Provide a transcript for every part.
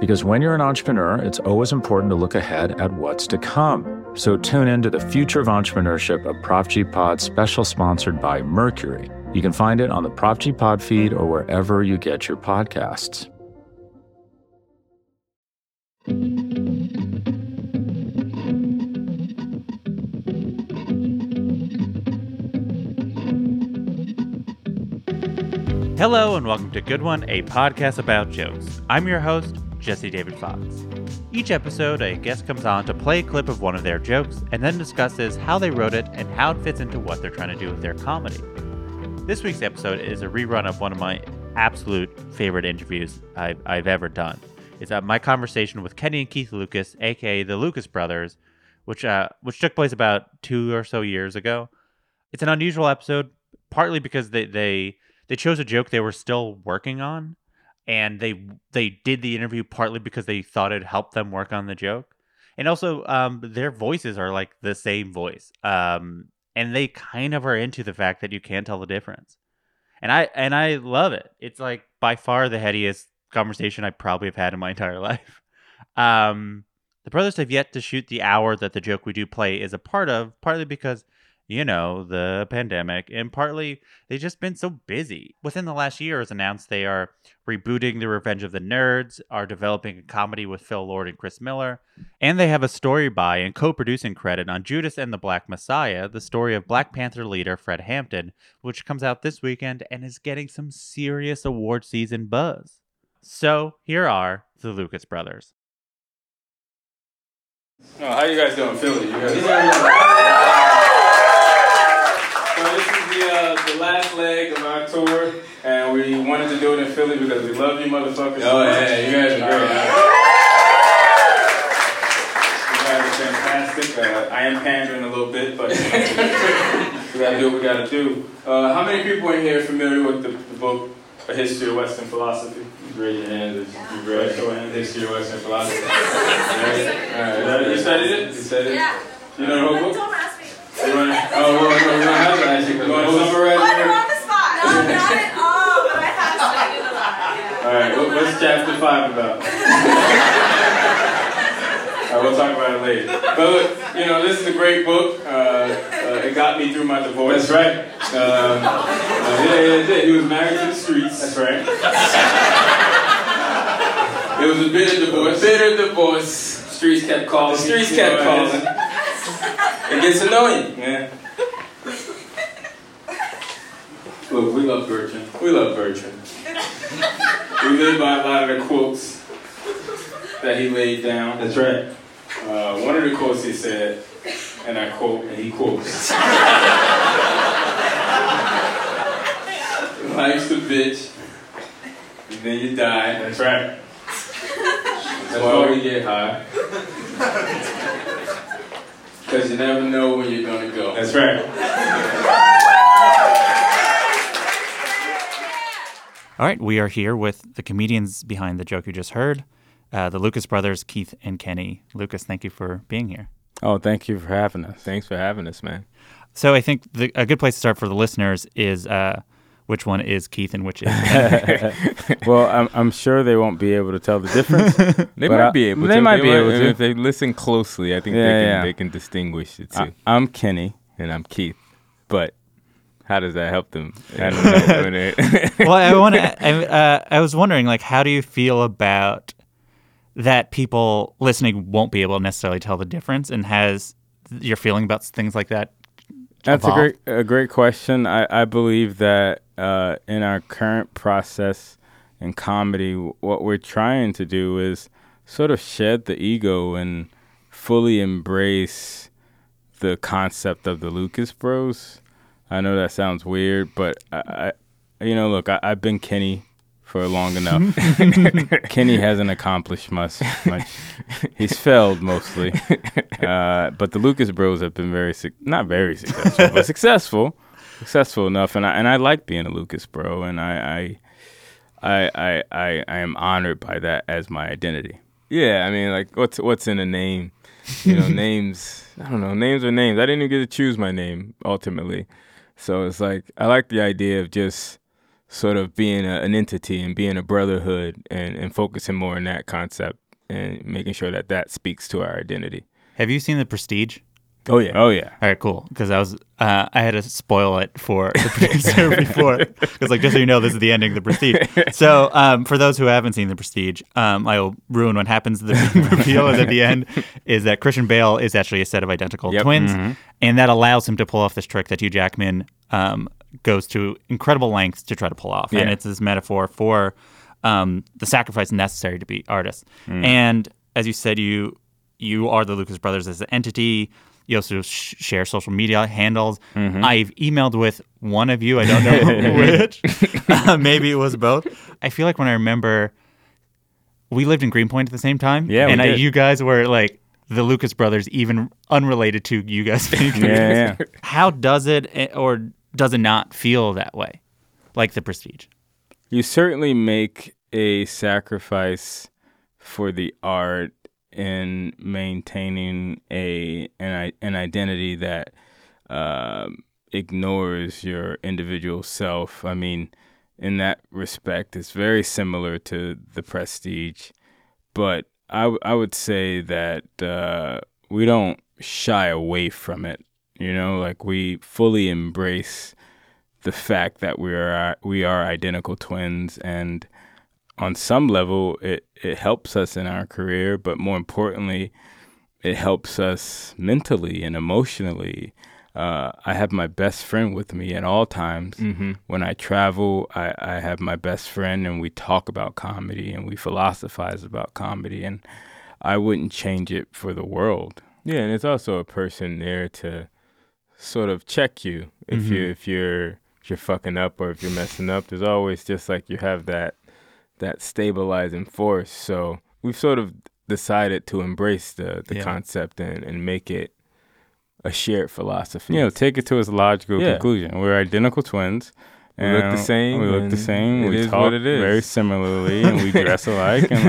Because when you're an entrepreneur, it's always important to look ahead at what's to come. So tune in to the Future of Entrepreneurship, a Prop G Pod special sponsored by Mercury. You can find it on the Prop G Pod feed or wherever you get your podcasts. Hello and welcome to Good One, a podcast about jokes. I'm your host, Jesse David Fox. Each episode, a guest comes on to play a clip of one of their jokes and then discusses how they wrote it and how it fits into what they're trying to do with their comedy. This week's episode is a rerun of one of my absolute favorite interviews I've, I've ever done. It's uh, my conversation with Kenny and Keith Lucas, aka the Lucas Brothers, which uh, which took place about two or so years ago. It's an unusual episode, partly because they they they chose a joke they were still working on, and they they did the interview partly because they thought it'd help them work on the joke, and also um, their voices are like the same voice, um, and they kind of are into the fact that you can't tell the difference, and I and I love it. It's like by far the headiest conversation I probably have had in my entire life. Um, the brothers have yet to shoot the hour that the joke we do play is a part of, partly because you know, the pandemic, and partly they've just been so busy. Within the last year, as announced, they are rebooting The Revenge of the Nerds, are developing a comedy with Phil Lord and Chris Miller, and they have a story by and co producing credit on Judas and the Black Messiah, the story of Black Panther leader Fred Hampton, which comes out this weekend and is getting some serious award season buzz. So here are the Lucas brothers. Oh, how you guys doing, Philly? You guys? So this is the uh, the last leg of our tour, and we wanted to do it in Philly because we love you, motherfuckers. Oh, yeah, you guys are great. You guys are fantastic. Uh, I am pandering a little bit, but we gotta do what we gotta do. Uh, how many people in here are familiar with the, the book A History of Western Philosophy? Raise your hand if you Right, read show of hands. History of Western Philosophy. Alright, you studied it? You studied it? Yeah. You know the whole book? Don't ask me. You wanna, Oh, well, no, we don't have to ask you because you wanna most- summarize Oh, it? you're on the spot. No, not at all, but I have studied a lot. Yeah. All right, what, what's chapter five about? All right, we'll talk about it later. But look, you know, this is a great book. Uh, uh, it got me through my divorce. That's right. Um, uh, yeah, yeah, it did. He was married to the streets. That's right. It was a bitter divorce. Bitter divorce. Streets kept calling. The streets me, kept you know, calling. It gets annoying. Yeah. Look, we love Bertrand. We love Bertrand. We live by a lot of the quotes that he laid down. That's right. Uh, one of the quotes he said, and I quote, and he quotes. Life's a bitch, and then you die. That's right. That's why we get high. Because you never know when you're gonna go. That's right. All right, we are here with the comedians behind the joke you just heard, uh, the Lucas brothers, Keith and Kenny. Lucas, thank you for being here. Oh, thank you for having us. Thanks for having us, man. So I think the, a good place to start for the listeners is uh, which one is Keith and which is Kenny. well, I'm, I'm sure they won't be able to tell the difference. They might I- be able they to. might be able to. If they listen closely, I think Yeah, they, can, yeah. they can distinguish the two. I, I'm Kenny. and I'm Keith. But how does that help them? I don't know. Well, I want to. I, uh, I was wondering, like, how do you feel about that? People listening won't be able to necessarily tell the difference, and has your feeling about things like that? That's a great a great question. I, I believe that uh, in our current process in comedy, what we're trying to do is sort of shed the ego and fully embrace the concept of the Lucas Bros. I know that sounds weird, but I, I you know, look, I, I've been Kenny for long enough. Kenny hasn't accomplished much. much. He's failed mostly, uh, but the Lucas Bros have been very suc not very successful, but successful, successful enough. And I and I like being a Lucas Bro, and I I, I I I I am honored by that as my identity. Yeah, I mean, like, what's what's in a name? You know, names. I don't know. Names are names. I didn't even get to choose my name ultimately, so it's like I like the idea of just sort of being a, an entity and being a brotherhood and and focusing more on that concept and making sure that that speaks to our identity. Have you seen The Prestige? Oh yeah. Oh yeah, All right, cool. Because I was, uh, I had to spoil it for the producer before. Because, like, just so you know, this is the ending of the Prestige. So, um, for those who haven't seen the Prestige, um, I will ruin what happens. The reveal is at the end is that Christian Bale is actually a set of identical Yep. twins, and that allows him to pull off this trick that Hugh Jackman um, goes to incredible lengths to try to pull off. And it's this metaphor for um, the sacrifice necessary to be artists. And as you said, you you are the Lucas brothers as an entity. You also sh- share social media handles. I've emailed with one of you. I don't know which. Uh, maybe it was both. I feel like when I remember, we lived in Greenpoint at the same time. Yeah, we and I, you guys were like the Lucas brothers, even unrelated to you guys being yeah, yeah. How does it, eh, or does it not feel that way, like the Prestige? you certainly make a sacrifice for the art in maintaining a an, an identity that um, ignores your individual self. I mean, in that respect, it's very similar to the prestige, but I would say that uh, we don't shy away from it. You know, like we fully embrace the fact that we are we are identical twins and on some level it it helps us in our career but more importantly it helps us mentally and emotionally uh, I have my best friend with me at all times. Mm-hmm. When I travel, I, I have my best friend, and we talk about comedy and we philosophize about comedy, and I wouldn't change it for the world. Yeah, and it's also a person there to sort of check you if Mm-hmm. you if you're if you're fucking up or if you're messing up. There's always just like you have that that stabilizing force. So we've sort of decided to embrace the the Yeah. concept and, and make it a shared philosophy. You know, take it to its logical Yeah. conclusion. We're identical twins. We look the same We look the same. it we is talk what it is. very similarly, and we dress alike. And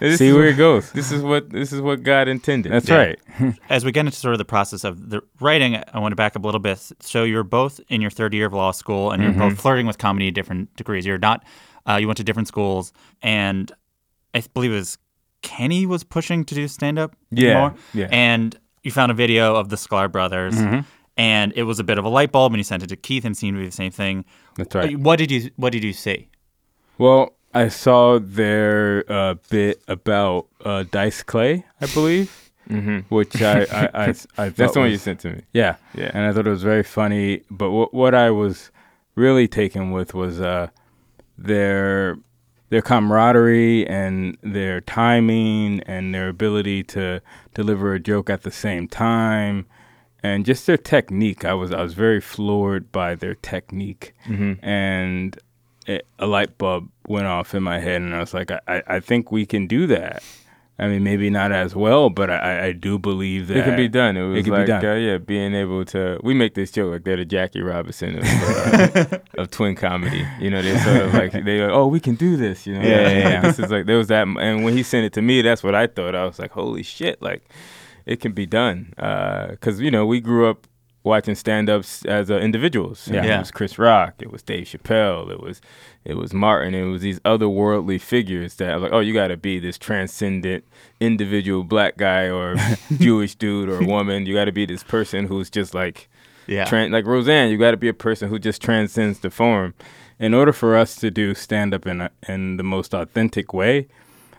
let's see where what- it goes. This is what this is what God intended. That's Yeah. right. as we get into sort of the process of the writing, I want to back up a little bit. So you're both in your third year of law school, and you're Mm-hmm. both flirting with comedy at different degrees. You're not. Uh, you went to different schools, and I believe it was Kenny was pushing to do stand up. Yeah, more, yeah. Mm-hmm. And you found a video of the Sklar brothers, and it was a bit of a light bulb, and you sent it to Keith, and it seemed to be the same thing. That's right. What did you What did you see? Well, I saw their uh, bit about uh, Dice Clay, I believe, Mm-hmm. which I I, I, I That's the one you sent to me. Yeah, Yeah. and I thought it was very funny. But what what I was really taken with was uh, their their camaraderie and their timing and their ability to deliver a joke at the same time, and just their technique. I was I was very floored by their technique, Mm-hmm. and it, a light bulb went off in my head, and I was like, I, I, I think we can do that. I mean, maybe not as well, but I, I do believe that It can be done. It was can be like, done. Uh, yeah, being able to. We make this joke like they're the Jackie Robinson of, uh, of twin comedy. You know, they're sort of like they, like, oh, we can do this. You know, Yeah, yeah, yeah. This is like there was that, and when he sent it to me, that's what I thought. I was like, holy shit, like it can be done. Because you know, we grew up watching stand-ups as uh, individuals. Yeah. It was Chris Rock. It was Dave Chappelle. It was it was Martin. It was these otherworldly figures that are like, oh, you got to be this transcendent individual black guy or Jewish dude or woman. You got to be this person who's just like Yeah. tran- like Roseanne. You got to be a person who just transcends the form. in order for us to do stand up in a, in the most authentic way,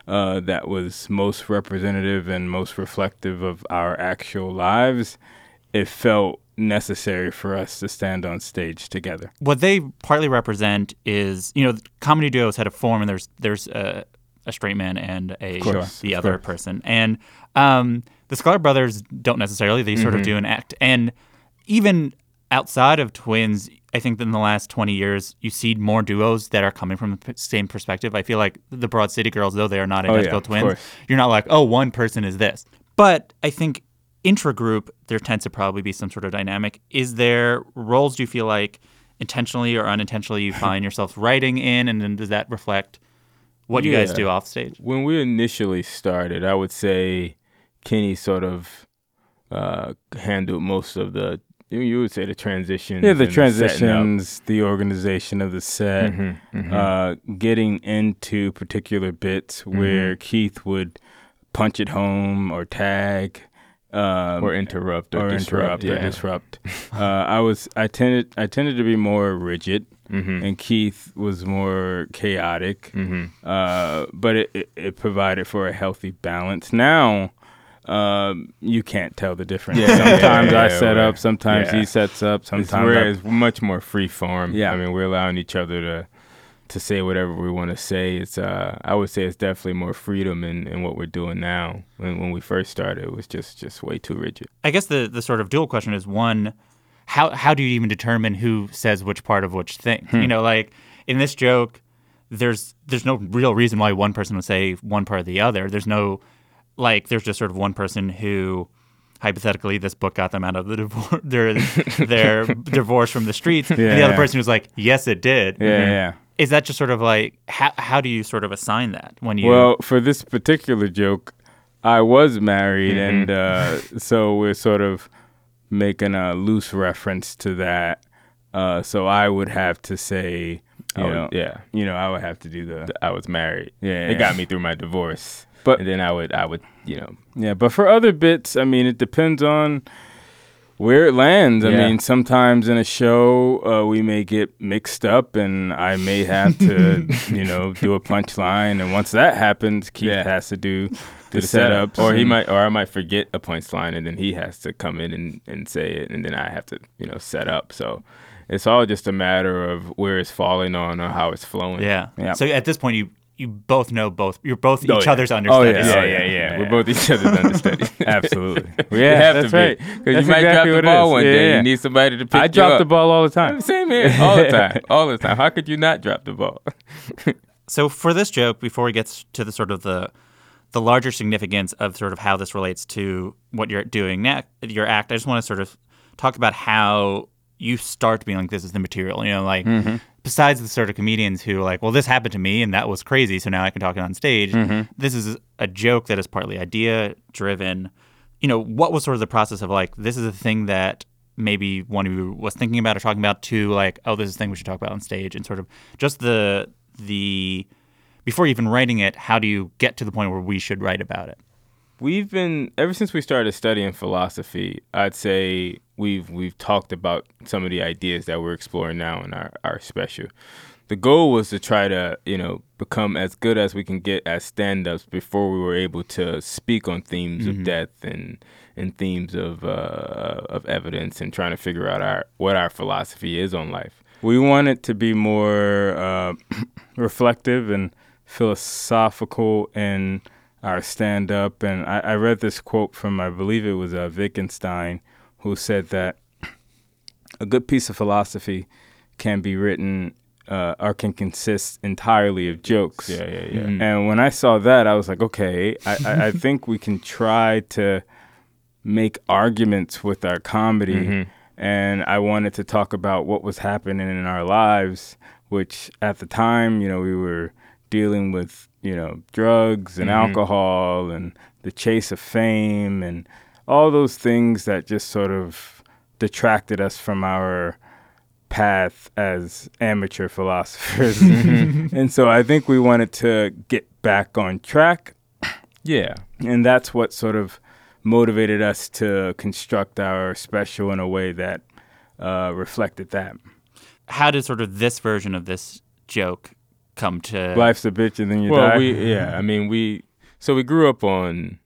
uh, that was most representative and most reflective of our actual lives, it felt necessary for us to stand on stage together. What they partly represent is, you know, comedy duos had a form, and there's there's a, a straight man and a course, the other person, and um, the Sklar Brothers don't necessarily. They sort of Mm-hmm. do an act, and even outside of twins, I think that in the last 20 years, you see more duos that are coming from the p- same perspective. I feel like the Broad City Girls, though they are not Oh, yeah, identical twins, you're not like, oh, one person is this. But I think intra-group, there tends to probably be some sort of dynamic. Is there roles do you feel like intentionally or unintentionally you find yourself writing in, and then does that reflect what you guys do off stage? When we initially started, I would say Kenny sort of uh, handled most of the. You- You would say the transitions. Yeah, the and setting up. transitions, the organization of the set, Mm-hmm, uh, getting into particular bits Mm-hmm. where Keith would punch it home or tag. Um, or interrupt or, or disrupt. interrupt or disrupt. uh, I was I tended I tended to be more rigid, Mhm. and Keith was more chaotic. Mhm. Uh, but it, it, it provided for a healthy balance. Now, um, you can't tell the difference. Yeah, sometimes yeah, I yeah, set up, sometimes yeah. he sets up, It's, sometimes we're, it's much more free form. Yeah. I mean, we're allowing each other to to say whatever we want to say. It's uh, I would say it's definitely more freedom in, in what we're doing now. When when we first started, it was just just way too rigid. I guess the the sort of dual question is one, how how do you even determine who says which part of which thing? You know, like in this joke, there's there's no real reason why one person would say one part or the other. There's no like there's just sort of one person who hypothetically this book got them out of the divorce their their divorce from the streets. and the other yeah. person was like, Yes it did. yeah yeah. Is that just sort of like how how do you sort of assign that when you Well, for this particular joke, I was married, Mm-hmm. and uh, so we're sort of making a loose reference to that. Uh, so I would have to say, you would- know, yeah. you know, I would have to do the I was married. Yeah, it yeah. got me through my divorce. But- and then I would I would you know yeah. But for other bits, I mean, it depends on where it lands. I Yeah. mean, sometimes in a show, uh, we may get mixed up, and I may have to, you know, do a punchline, and once that happens, Keith Yeah. has to do the the setup, setups, or he might, or I might forget a punchline, and then he has to come in and, and say it, and then I have to, you know, set up. So it's all just a matter of where it's falling on or how it's flowing. Yeah. Yeah. So at this point you you both know both you're both Oh, each yeah. other's Oh, understudies. yeah. yeah, yeah, yeah. We're both each other's understudy. Absolutely. we Yeah, have that's to right. be because you might exactly drop the ball is. one Yeah, day. yeah. You need somebody to pick I you drop up. the ball all the time. Same here, all the time, all the time. How could you not drop the ball? So for this joke, before we get to the sort of the the larger significance of sort of how this relates to what you're doing now, your act, I just want to sort of talk about how you start being like this is the material. You know, like mm-hmm. besides the sort of comedians who are like, well, this happened to me and that was crazy, so now I can talk it on stage. Mm-hmm. This is a joke that is partly idea driven. You know, what was sort of the process of like this is a thing that maybe one of you was thinking about or talking about to like, oh, this is a thing we should talk about on stage, and sort of just the the before even writing it, how do you get to the point where we should write about it? We've been ever since we started studying philosophy. I'd say we've we've talked about some of the ideas that we're exploring now in our our special. The goal was to try to you know become as good as we can get as stand-ups before we were able to speak on themes of death and and themes of uh, of evidence and trying to figure out our what our philosophy is on life. We want it to be more uh, reflective and philosophical in our stand up. And I, I read this quote from, I believe it was uh, Wittgenstein, who said that a good piece of philosophy can be written uh, or can consist entirely of jokes. Yeah, yeah, yeah. Mm-hmm. And when I saw that, I was like, okay, I, I, I think we can try to make arguments with our comedy. Mm-hmm. And I wanted to talk about what was happening in our lives, which at the time, you know, we were dealing with, you know, drugs and mm-hmm. alcohol and the chase of fame and all those things that just sort of detracted us from our path as amateur philosophers. and so I think we wanted to get back on track. Yeah. And that's what sort of motivated us to construct our special in a way that uh, reflected that. How did sort of this version of this joke come to? Life's a bitch and then you well, die. we yeah. I mean, we so we grew up on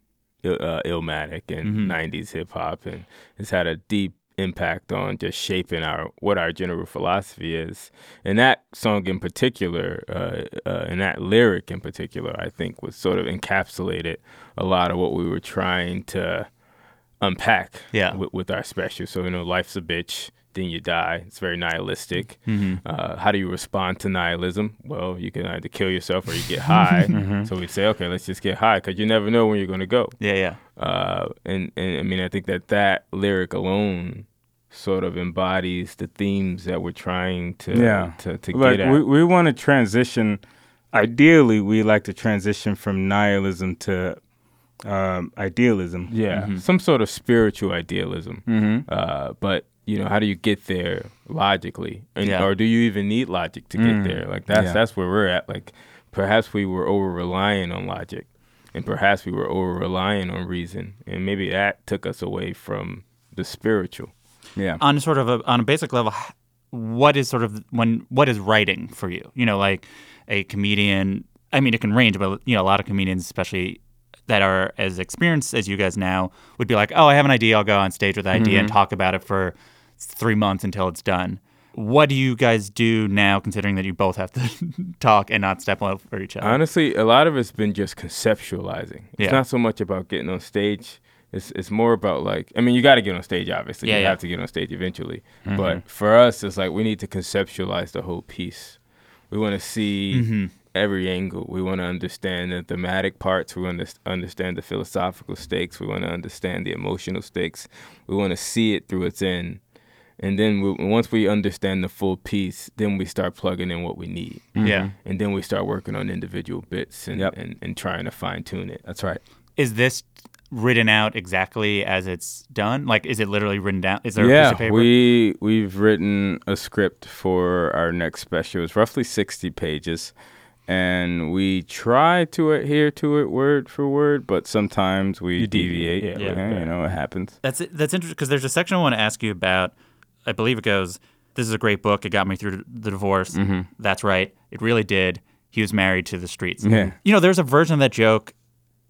uh, Illmatic and '90s hip hop, and it's had a deep impact on just shaping our what our general philosophy is. And that song in particular, uh, uh, and that lyric in particular, I think was sort of encapsulated a lot of what we were trying to unpack Yeah. with, with our special. So you know, life's a bitch. Then you die. It's very nihilistic. Uh, how do you respond to nihilism? Well, you can either kill yourself or you get high. So we say, okay, let's just get high because you never know when you're going to go. Yeah, yeah. Uh, and, and I mean, I think that that lyric alone sort of embodies the themes that we're trying to Yeah. to, to like get at. we, we want to transition ideally we like to transition from nihilism to um, idealism yeah, some sort of spiritual idealism. mm-hmm. Uh, but you know, how do you get there logically, and, Yeah. or do you even need logic to get mm. there? Like that's Yeah. that's where we're at. Like perhaps we were over relying on logic, and perhaps we were over relying on reason, and maybe that took us away from the spiritual. yeah on sort of a on a basic level what is sort of when what is writing for you you know like a comedian i mean it can range but you know a lot of comedians especially that are as experienced as you guys now would be like oh i have an idea i'll go on stage with the idea and mm-hmm. talk about it for three months until it's done what do you guys do now considering that you both have to talk and not step over each other Honestly, a lot of it's been just conceptualizing. It's Yeah. not so much about getting on stage. It's it's more about like I mean, you got to get on stage. Obviously, Yeah, you yeah. have to get on stage eventually. Mm-hmm. But for us, it's like we need to conceptualize the whole piece. We want to see mm-hmm. every angle. We want to understand the thematic parts. We want to understand the philosophical stakes. We want to understand the emotional stakes. We want to see it through its end. And then we, once we understand the full piece, then we start plugging in what we need mm-hmm. yeah and then we start working on individual bits and, Yep. and, and trying to fine tune it. that's right is this written out exactly as it's done like is it literally written down is there a piece Yeah, of paper we we've written a script for our next special. It's roughly sixty pages, and we try to adhere to it word for word, but sometimes we You deviate, deviate. yeah. like, Yeah. you know, it happens. That's that's interesting because there's a section I want to ask you about. I believe it goes. This is a great book. It got me through the divorce. Mm-hmm. That's right. It really did. He was married to the streets. Yeah. You know, there's a version of that joke,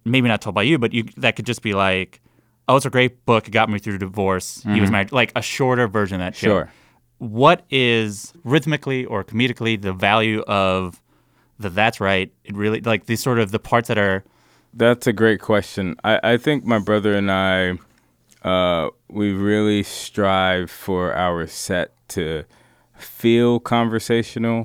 maybe not told by you, but you that could just be like, "Oh, it's a great book. It got me through the divorce. He was mm-hmm. married." Like a shorter version of that joke. Sure. What is rhythmically or comedically the value of the "That's right"? It really like these sort of the parts that are. That's a great question. I, I think my brother and I, uh, we really strive for our set to feel conversational.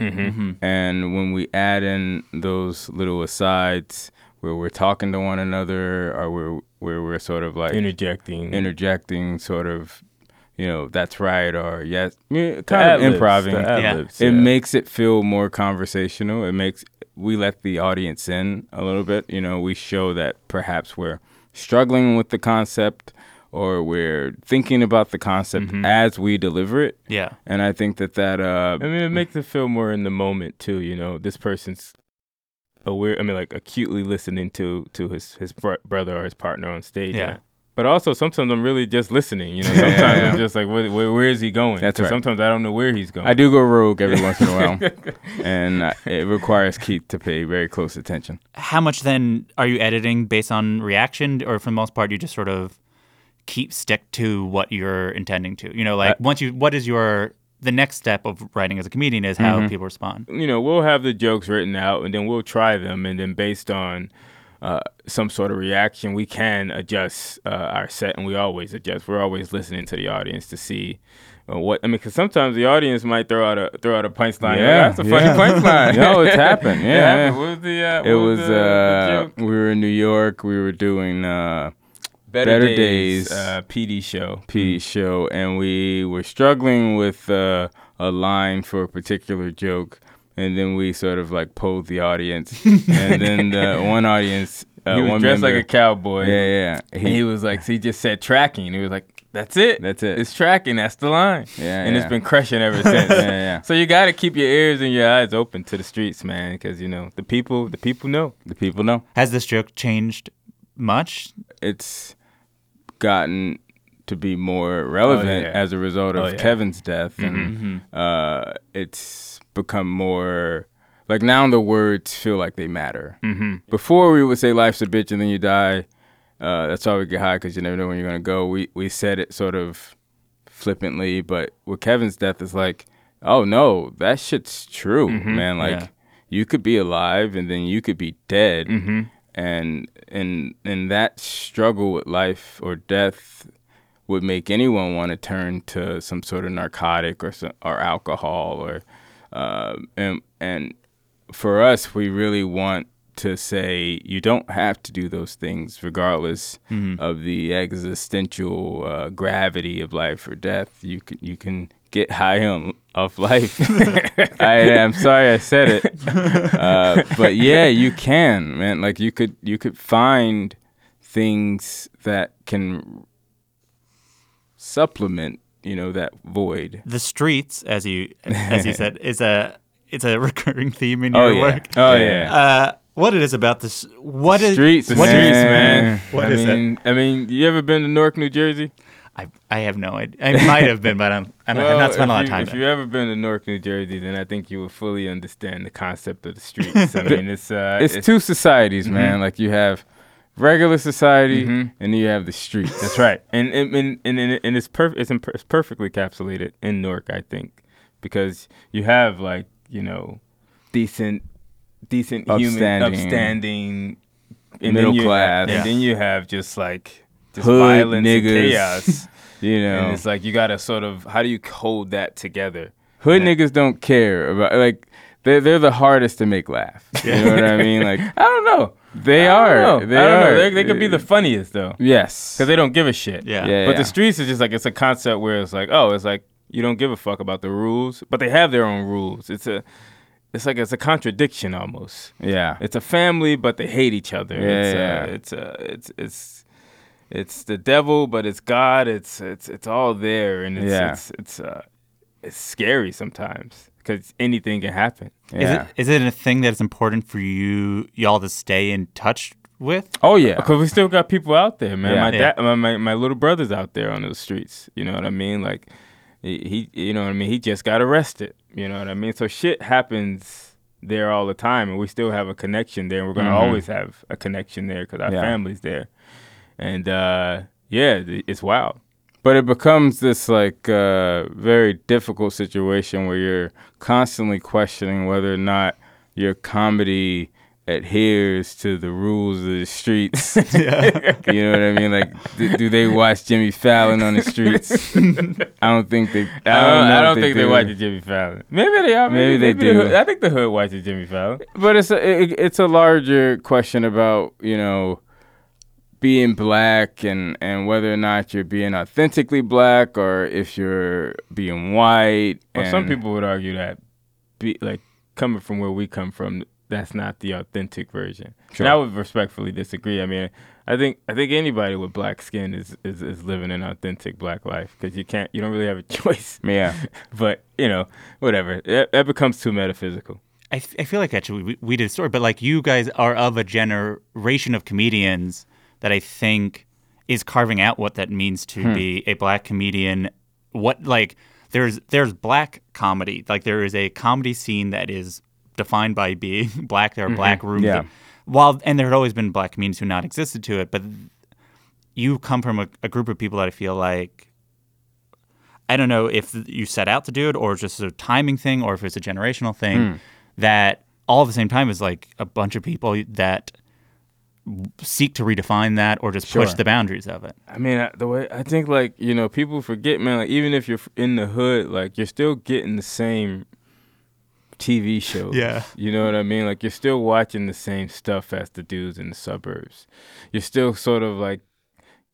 And when we add in those little asides where we're talking to one another or where, where we're sort of like Interjecting. interjecting, sort of, you know, that's right or yes, yeah, The kind of ad-libs, improving. Yeah. It yeah. makes it feel more conversational. It makes we let the audience in a little bit. You know, we show that perhaps we're struggling with the concept or we're thinking about the concept as we deliver it. Yeah. And I think that that uh I mean it makes it feel more in the moment too, you know. This person's aware I mean like acutely listening to to his his br- brother or his partner on stage. Yeah. But also sometimes I'm really just listening, you know. Sometimes I'm just like where, where, where is he going? That's 'Cause right. Sometimes I don't know where he's going. I do go rogue every once in a while, and uh, it requires Keith to pay very close attention. how much then are you editing based on reaction or for the most part you just sort of keep stick to what you're intending to you know like Uh, once you what is your the next step of writing as a comedian is how Mm-hmm. people respond you know, we'll have the jokes written out and then we'll try them. And then based on uh, some sort of reaction, we can adjust uh, our set and we always adjust. We're always listening to the audience to see. uh, What I mean, because sometimes the audience might throw out a throw out a punchline. Like, Yeah, that's a yeah. funny punchline. No, it's happened. Yeah, It happened. What was the? Uh, It what was the, the uh, joke? we were in New York. We were doing uh, Better, Better Days, Days. uh, PD show. P show, and we were struggling with uh, a line for a particular joke, and then we sort of like polled the audience, and then the one audience, uh, he was one dressed member, like a cowboy. yeah, yeah, And he was like, so he just said tracking. And he was like, that's it. That's it. It's tracking. That's the line. Yeah, and it's been crushing ever since. Yeah, yeah. So you got to keep your ears and your eyes open to the streets, man, because you know the people. The people know. the people know. has this joke changed much it's gotten to be more relevant yeah. as a result of Oh, yeah. Kevin's death, and uh, it's become more like now the words feel like they matter. Mm-hmm. Before we would say "life's a bitch" and then you die. uh, that's why we get high because you never know when you're gonna go. We we said it sort of flippantly, but with Kevin's death, it's like, oh no, that shit's true, Mhm, man. Like yeah. you could be alive and then you could be dead, Mm-hmm. And and and that struggle with life or death would make anyone want to turn to some sort of narcotic or some, or alcohol or uh, and and for us, we really want to say you don't have to do those things regardless of the existential uh, gravity of life or death. You can you can get high on of life. I am sorry I said it, uh, but yeah, you can, man. Like you could you could find things that can supplement, you know, that void. The streets, as you as you said, is a it's a recurring theme in Oh your yeah, work. oh yeah. Uh, what it is about this? What is streets, what man. is- man. What I is it? mean, I mean, you ever been to Newark, New Jersey? I I have no idea. I might have been, but I'm, I'm I've not spent a lot of you- time If you've ever been to Newark, New Jersey, then I think you will fully understand the concept of the streets. I mean, it's uh, It's two societies, Mm-hmm. man. Like you have regular society, Mhm. and you have the streets. That's right, and and and and, and, and it's perfect. It's, imp- it's perfectly encapsulated in Newark, I think, because you have like you know, decent, decent human, Upstanding. upstanding, and Middle then you class. have, Yeah. and then you have just like just Hood violence and niggas. chaos. You And know, it's like you gotta sort of how do you hold that together? hood Yeah. niggas don't care about like they're they're the hardest to make laugh. You know what I mean? Like I don't know. they I are. don't know. They I don't are. know. They, they could be the funniest though, yes. because they don't give a shit. yeah. Yeah. But the streets is just like it's a concept where it's like, oh, it's like you don't give a fuck about the rules, but they have their own rules. It's a, it's like it's a contradiction almost. Yeah. It's a family, but they hate each other. Yeah, it's, yeah. Uh, it's uh, it's it's it's the devil, but it's God. It's it's it's all there, and it's Yeah. it's it's uh, it's scary sometimes because anything can happen. Is it is it a thing that is important for you y'all to stay in touch with? Oh yeah. Because we still got people out there, man. Yeah. My Yeah. dad, my, my my little brother's out there on those streets. You know what I mean? Like, he, he, you know what I mean. He just got arrested. You know what I mean? So shit happens there all the time, and we still have a connection there. And we're gonna Mhm. always have a connection there because our Yeah. family's there. And uh, yeah, it's wild. But it becomes this like uh, very difficult situation where you're constantly questioning whether or not your comedy adheres to the rules of the streets. you know what I mean? Like, do, do they watch Jimmy Fallon on the streets? I don't think they. I I don't, don't, know I don't think they do. watch Jimmy Fallon. Maybe they are. Maybe they the do. hood- I think the hood watches Jimmy Fallon. But it's a it, it's a larger question about you know being black and and whether or not you're being authentically black or if you're being white. Well, some people would argue that, be like coming from where we come from, that's not the authentic version. Sure. And I would respectfully disagree. I mean, I think I think anybody with black skin is is, is living an authentic black life because you can't, you don't really have a choice. Yeah. but you know, whatever. That, that becomes too metaphysical. I, f- I feel like actually we, we did a story, but like you guys are of a generation of comedians that I think is carving out what that means to hmm. be a black comedian. What like there's there's black comedy, like there is a comedy scene that is defined by being black. There are mm-hmm. black rooms. Yeah. while and there had always been black comedians who not existed to it, but you come from a, a group of people that I feel like I don't know if you set out to do it or just a timing thing or if it's a generational thing hmm. that all at the same time is like a bunch of people that seek to redefine that or just push the boundaries of it. I mean, I- the way I think, like you know, people forget, man. Like even if you're in the hood, like you're still getting the same TV shows. Yeah. you know what I mean. Like you're still watching the same stuff as the dudes in the suburbs. You're still sort of like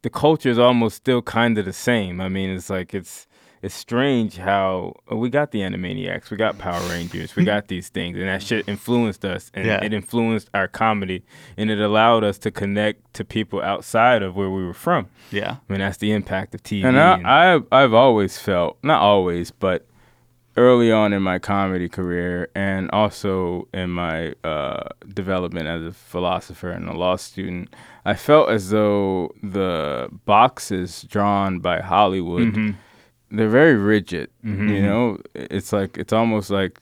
the culture is almost still kind of the same. I mean, it's like it's it's strange how uh, we got the Animaniacs, we got Power Rangers, we got these things, and that shit influenced us, and Yeah. it influenced our comedy, and it allowed us to connect to people outside of where we were from. Yeah. I mean, that's the impact of TV. And I, I I've always felt not always, but early on in my comedy career and also in my uh, development as a philosopher and a law student, I felt as though the boxes drawn by Hollywood Mm-hmm. They're very rigid. You know, it's like it's almost like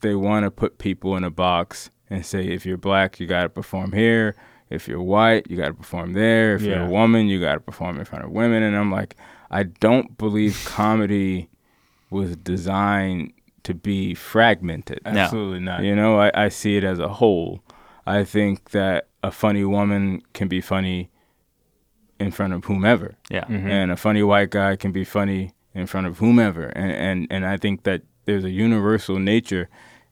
they want to put people in a box and say if you're black, you got to perform here. if you're white, you got to perform there. If you're a woman, you got to perform in front of women. And I'm like, I don't believe comedy was designed to be fragmented. Absolutely not. You know, I, I see it as a whole. I think that a funny woman can be funny in front of whomever. Yeah. Mm-hmm. And a funny white guy can be funny in front of whomever. And and, and I think that there's a universal nature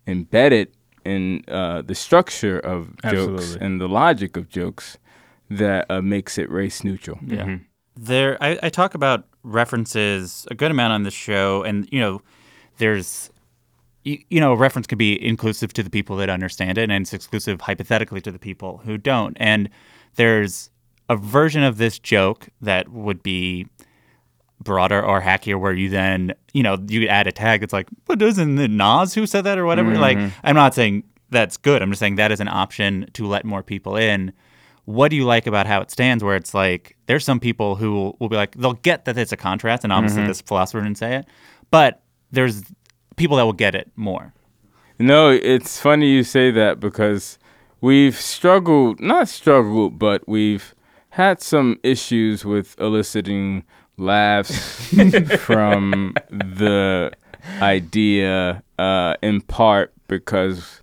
embedded in uh, the structure of jokes Absolutely. and the logic of jokes that uh, makes it race neutral. Yeah. There, I, I talk about references a good amount on this show, and you know, there's, you, you know, a reference can be inclusive to the people that understand it, and it's exclusive hypothetically to the people who don't. And there's a version of this joke that would be broader or hackier, where you then, you know, you add a tag it's like, but isn't it Nas who said that or whatever? Mm-hmm. Like, I'm not saying that's good. I'm just saying that is an option to let more people in what do you like about how it stands where it's like there's some people who will, will be like they'll get that it's a contrast and obviously mm-hmm. this philosopher didn't say it but there's people that will get it more No, it's funny you say that because we've struggled, not struggled, but we've had some issues with eliciting laughs from the idea, uh, in part because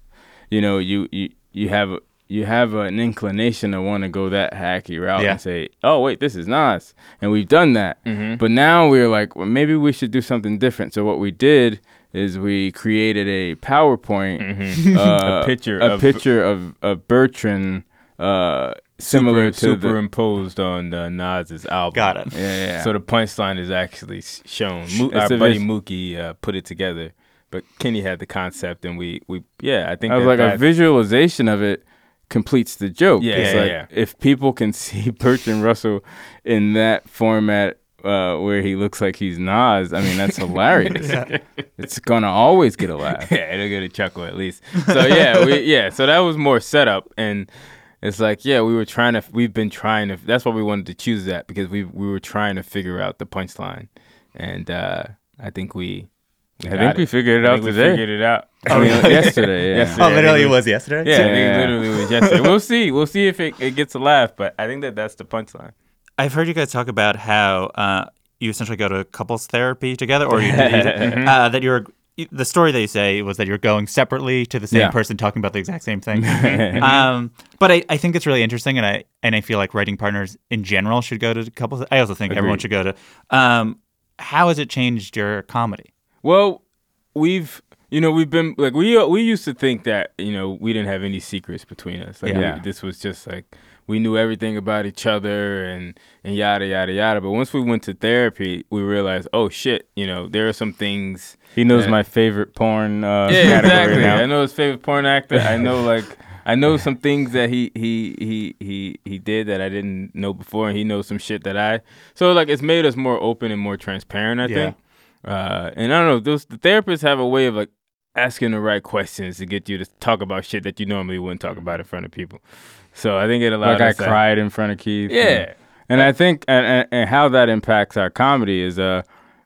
you know you you, you have you have an inclination to want to go that hacky route Yeah. and say, "Oh wait, this is Nas," and we've done that. But now we're like, well, maybe we should do something different. So what we did is we created a PowerPoint, uh, A picture a of- picture of of Bertrand, uh, similar Super, to the superimposed on uh, Nas's album. got it yeah, yeah. So the punchline is actually shown. Mo- It's our buddy vis- Mookie uh, put it together, but Kenny had the concept, and we we yeah, I think I was that like a visualization of it completes the joke. Yeah, it's yeah, like yeah. if people can see Bertrand Russell in that format uh, where he looks like he's Nas, I mean that's hilarious. It's gonna always get a laugh. yeah, it'll get a chuckle at least. So yeah, we yeah, so that was more setup, and it's like yeah, we were trying to, we've been trying to. That's why we wanted to choose that because we we were trying to figure out the punchline, and uh, I think we. we I got think we figured it I out think we today. figured it out. I mean, yesterday. Yeah. Yesterday. oh literally it it was yesterday Yeah, I Yeah. think it literally was yesterday. We'll see. We'll see if it, it gets a laugh, but I think that that's the punchline. i've heard you guys talk about how uh, you essentially go to couples therapy together or you, uh, that you're the story they say was that you're going separately to the same Yeah. person talking about the exact same thing um, but I, I think it's really interesting and I and I feel like writing partners in general should go to couples I also think everyone should go to um, how has it changed your comedy Well, we've you know we've been like we we used to think that you know we didn't have any secrets between us. Like Yeah. we- this was just like we knew everything about each other and and yada yada yada. But once we went to therapy, we realized, oh shit, you know there are some things. He knows Yeah. my favorite porn uh, Yeah, exactly. now. I know his favorite porn actor. I know like. I know some things that he he he he he did that I didn't know before, and he knows some shit that I. So like, it's made us more open and more transparent. I Yeah. think. Uh, and I don't know, those the therapists have a way of like asking the right questions to get you to talk about shit that you normally wouldn't talk about in front of people. So I think it allowed Like I cried in front of Keith. Yeah. And I think and, and, and how that impacts our comedy is uh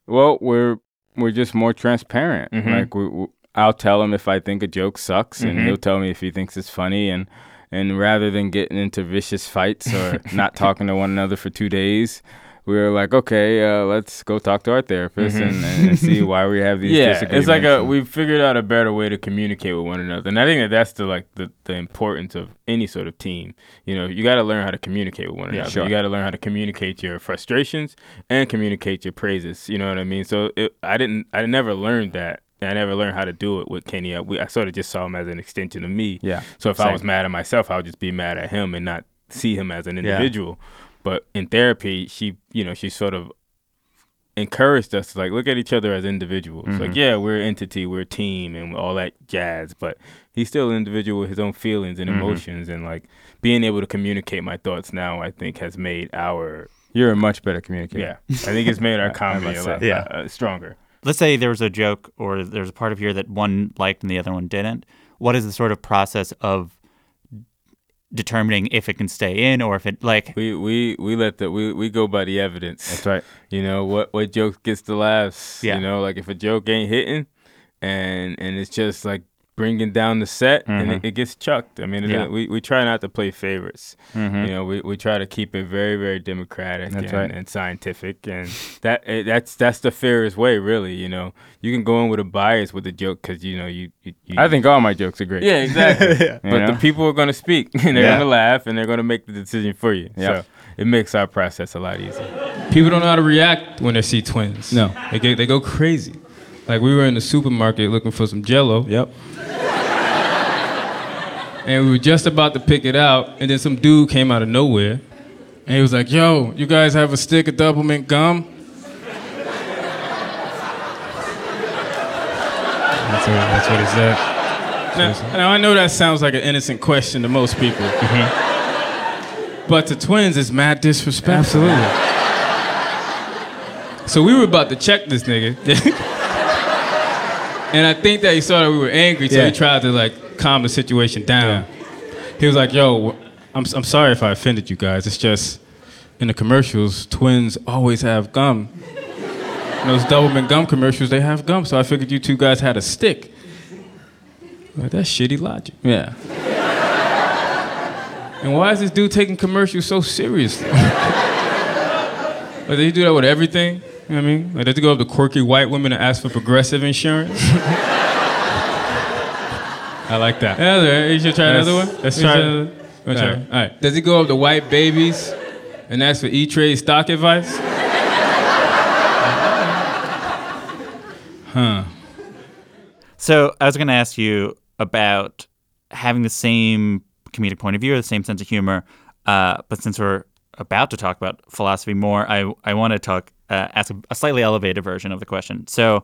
well we're we're just more transparent. Mhm. Like we, we I'll tell him if I think a joke sucks and Mhm. he'll tell me if he thinks it's funny and and rather than getting into vicious fights or not talking to one another for 2 days we were like, okay, uh, let's go talk to our therapist Mhm. and, and see why we have these yeah, it's like a we've figured out a better way to communicate with one another, and I think that that's the like the, the importance of any sort of team. You know, you got to learn how to communicate with one Yeah, another. sure. You got to learn how to communicate your frustrations and communicate your praises. You know what I mean? So it, I didn't, I never learned that. I never learned how to do it with Kenny. I, we, I sort of just saw him as an extension of me. yeah. So if I was mad at myself, I would just be mad at him and not see him as an Yeah. Individual. But in therapy, she, you know, she sort of encouraged us to like look at each other as individuals. Like, Mhm. yeah, we're an entity, we're a team, and all that jazz. But he's still an individual with his own feelings and Mhm. emotions, and like being able to communicate my thoughts now, I think has made our You're a much better communicator. yeah, I think it's made our I- I comedy a lot. Yeah. uh, uh, stronger. let's say there was a joke or there's a part of here that one liked and the other one didn't. What is the sort of process of determining if it can stay in or if it like We we we let the we, we go by the evidence. That's right. You know what what joke gets the laughs. Yeah. You know, like if a joke ain't hitting, and and it's just like bringing down the set and Mhm. it, it gets chucked. I mean, it- Yeah. we, we try not to play favorites. Mhm. You know, we, we try to keep it very, very democratic and, right. and scientific, and that eh, that's that's the fairest way, really. You know, you can go in with a bias with a joke because you know you, you, you. I think all my jokes are great. Yeah, exactly. You But the know? people are gonna speak and they're Yeah. gonna laugh and they're gonna make the decision for you. Yep. So it makes our process a lot easier. People don't know how to react when they see twins. No. They get, they go crazy. Like we were in the supermarket looking for some jello. Yep. And we were just about to pick it out, and then some dude came out of nowhere. And he was like, Yo, you guys have a stick of Doublemint gum? That's what, that's what he said. Now, now, I know that sounds like an innocent question to most people. Mm-hmm. But to twins, it's mad disrespect. Absolutely. So we were about to check this nigga. and I think that he saw that we were angry, so Yeah. he tried to like calm the situation down. He was like, yo, I'm, I'm sorry if I offended you guys. It's just in the commercials, twins always have gum. In those Doublemint gum commercials, they have gum. So I figured you two guys had a stick. Like, that's shitty logic. Yeah. And why is this dude taking commercials so seriously? like, did he do that with everything? You know what I mean? Like, did he go up to quirky white women and ask for progressive insurance? I like that. Yeah, all right. You should try Let's- another one. let's try should- it. try. All right. Does he go up to white babies and ask for E-Trade stock advice? huh. So I was going to ask you about having the same comedic point of view or the same sense of humor. Uh, but since we're about to talk about philosophy more, I I want to talk uh, ask a, a slightly elevated version of the question. So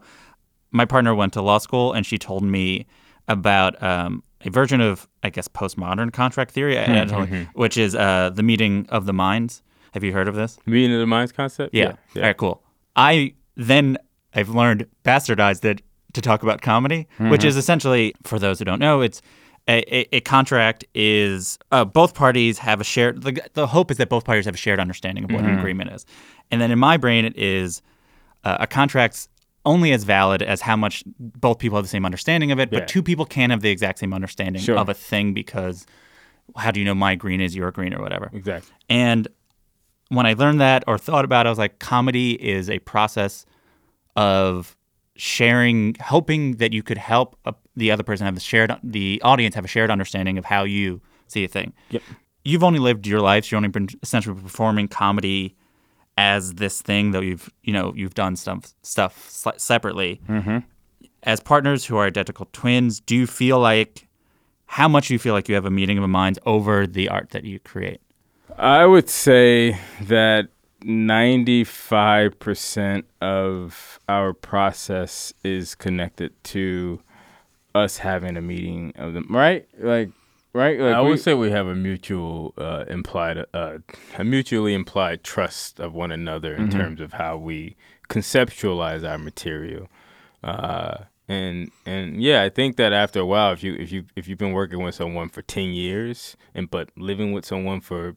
my partner went to law school, and she told me about um, a version of I guess postmodern contract theory, don't which is uh, the meeting of the minds. Have you heard of this? Meeting of the minds concept. Yeah. All right, cool. I then I've learned bastardized it to talk about comedy, which is essentially, for those who don't know, it's a, a, a contract is uh, both parties have a shared. The, the hope is that both parties have a shared understanding of what an agreement is, and then in my brain it is uh, a contract's only as valid as how much both people have the same understanding of it, but Yeah. two people can't have the exact same understanding Sure. of a thing because how do you know my green is your green or whatever? Exactly. And when I learned that or thought about it, I was like, comedy is a process of sharing, hoping that you could help uh, the other person have the shared, the audience have a shared understanding of how you see a thing. Yep. You've only lived your life. You've only been essentially performing comedy as this thing that you've, you know, you've done stuff stuff separately. Mm-hmm. As partners who are identical twins, do you feel like how much do you feel like you have a meeting of the minds over the art that you create? I would say that 95% of our process is connected to us having a meeting of them, right? Like, right? Like I we- would say we have a mutual uh, implied, uh, a mutually implied trust of one another in Mm-hmm. terms of how we conceptualize our material. Uh, and and yeah, I think that after a while, if you if you if you've been working with someone for ten years and but living with someone for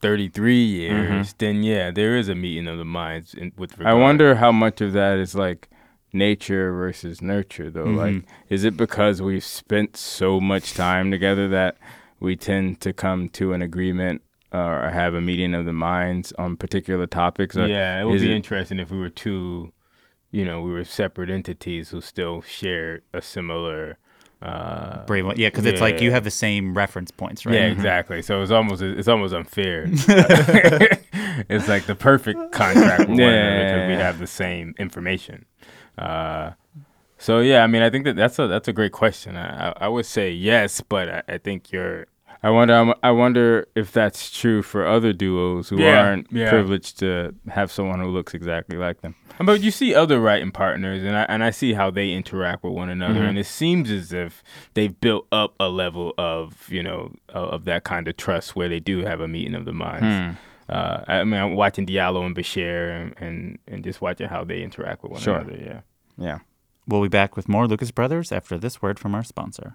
thirty three years, then yeah, there is a meeting of the minds. In, with Mm-hmm. I wonder how much of that is like nature versus nurture, though. Mm-hmm. Like, is it because we've spent so much time together that we tend to come to an agreement or have a meeting of the minds on particular topics? Or Yeah, it would be interesting if we were two, you know, we were separate entities who still shared a similar. Uh, Brave one. Yeah, because it's like you have the same reference points, right? Yeah, exactly. So it's almost it's almost unfair. it's like the perfect contract with one another because we have the same information. Uh, so yeah, I mean, I think that that's a that's a great question. I I, I would say yes, but I, I think you're I wonder. I wonder if that's true for other duos who Yeah, aren't yeah. privileged to have someone who looks exactly like them. But you see other writing partners, and I and I see how they interact with one another, and it seems as if they've built up a level of you know of, of that kind of trust where they do have a meeting of the minds. Uh, I mean, I'm watching Diallo and Bashir, and, and and just watching how they interact with one Sure. another. Yeah. Yeah. We'll be back with more Lucas Brothers after this word from our sponsor.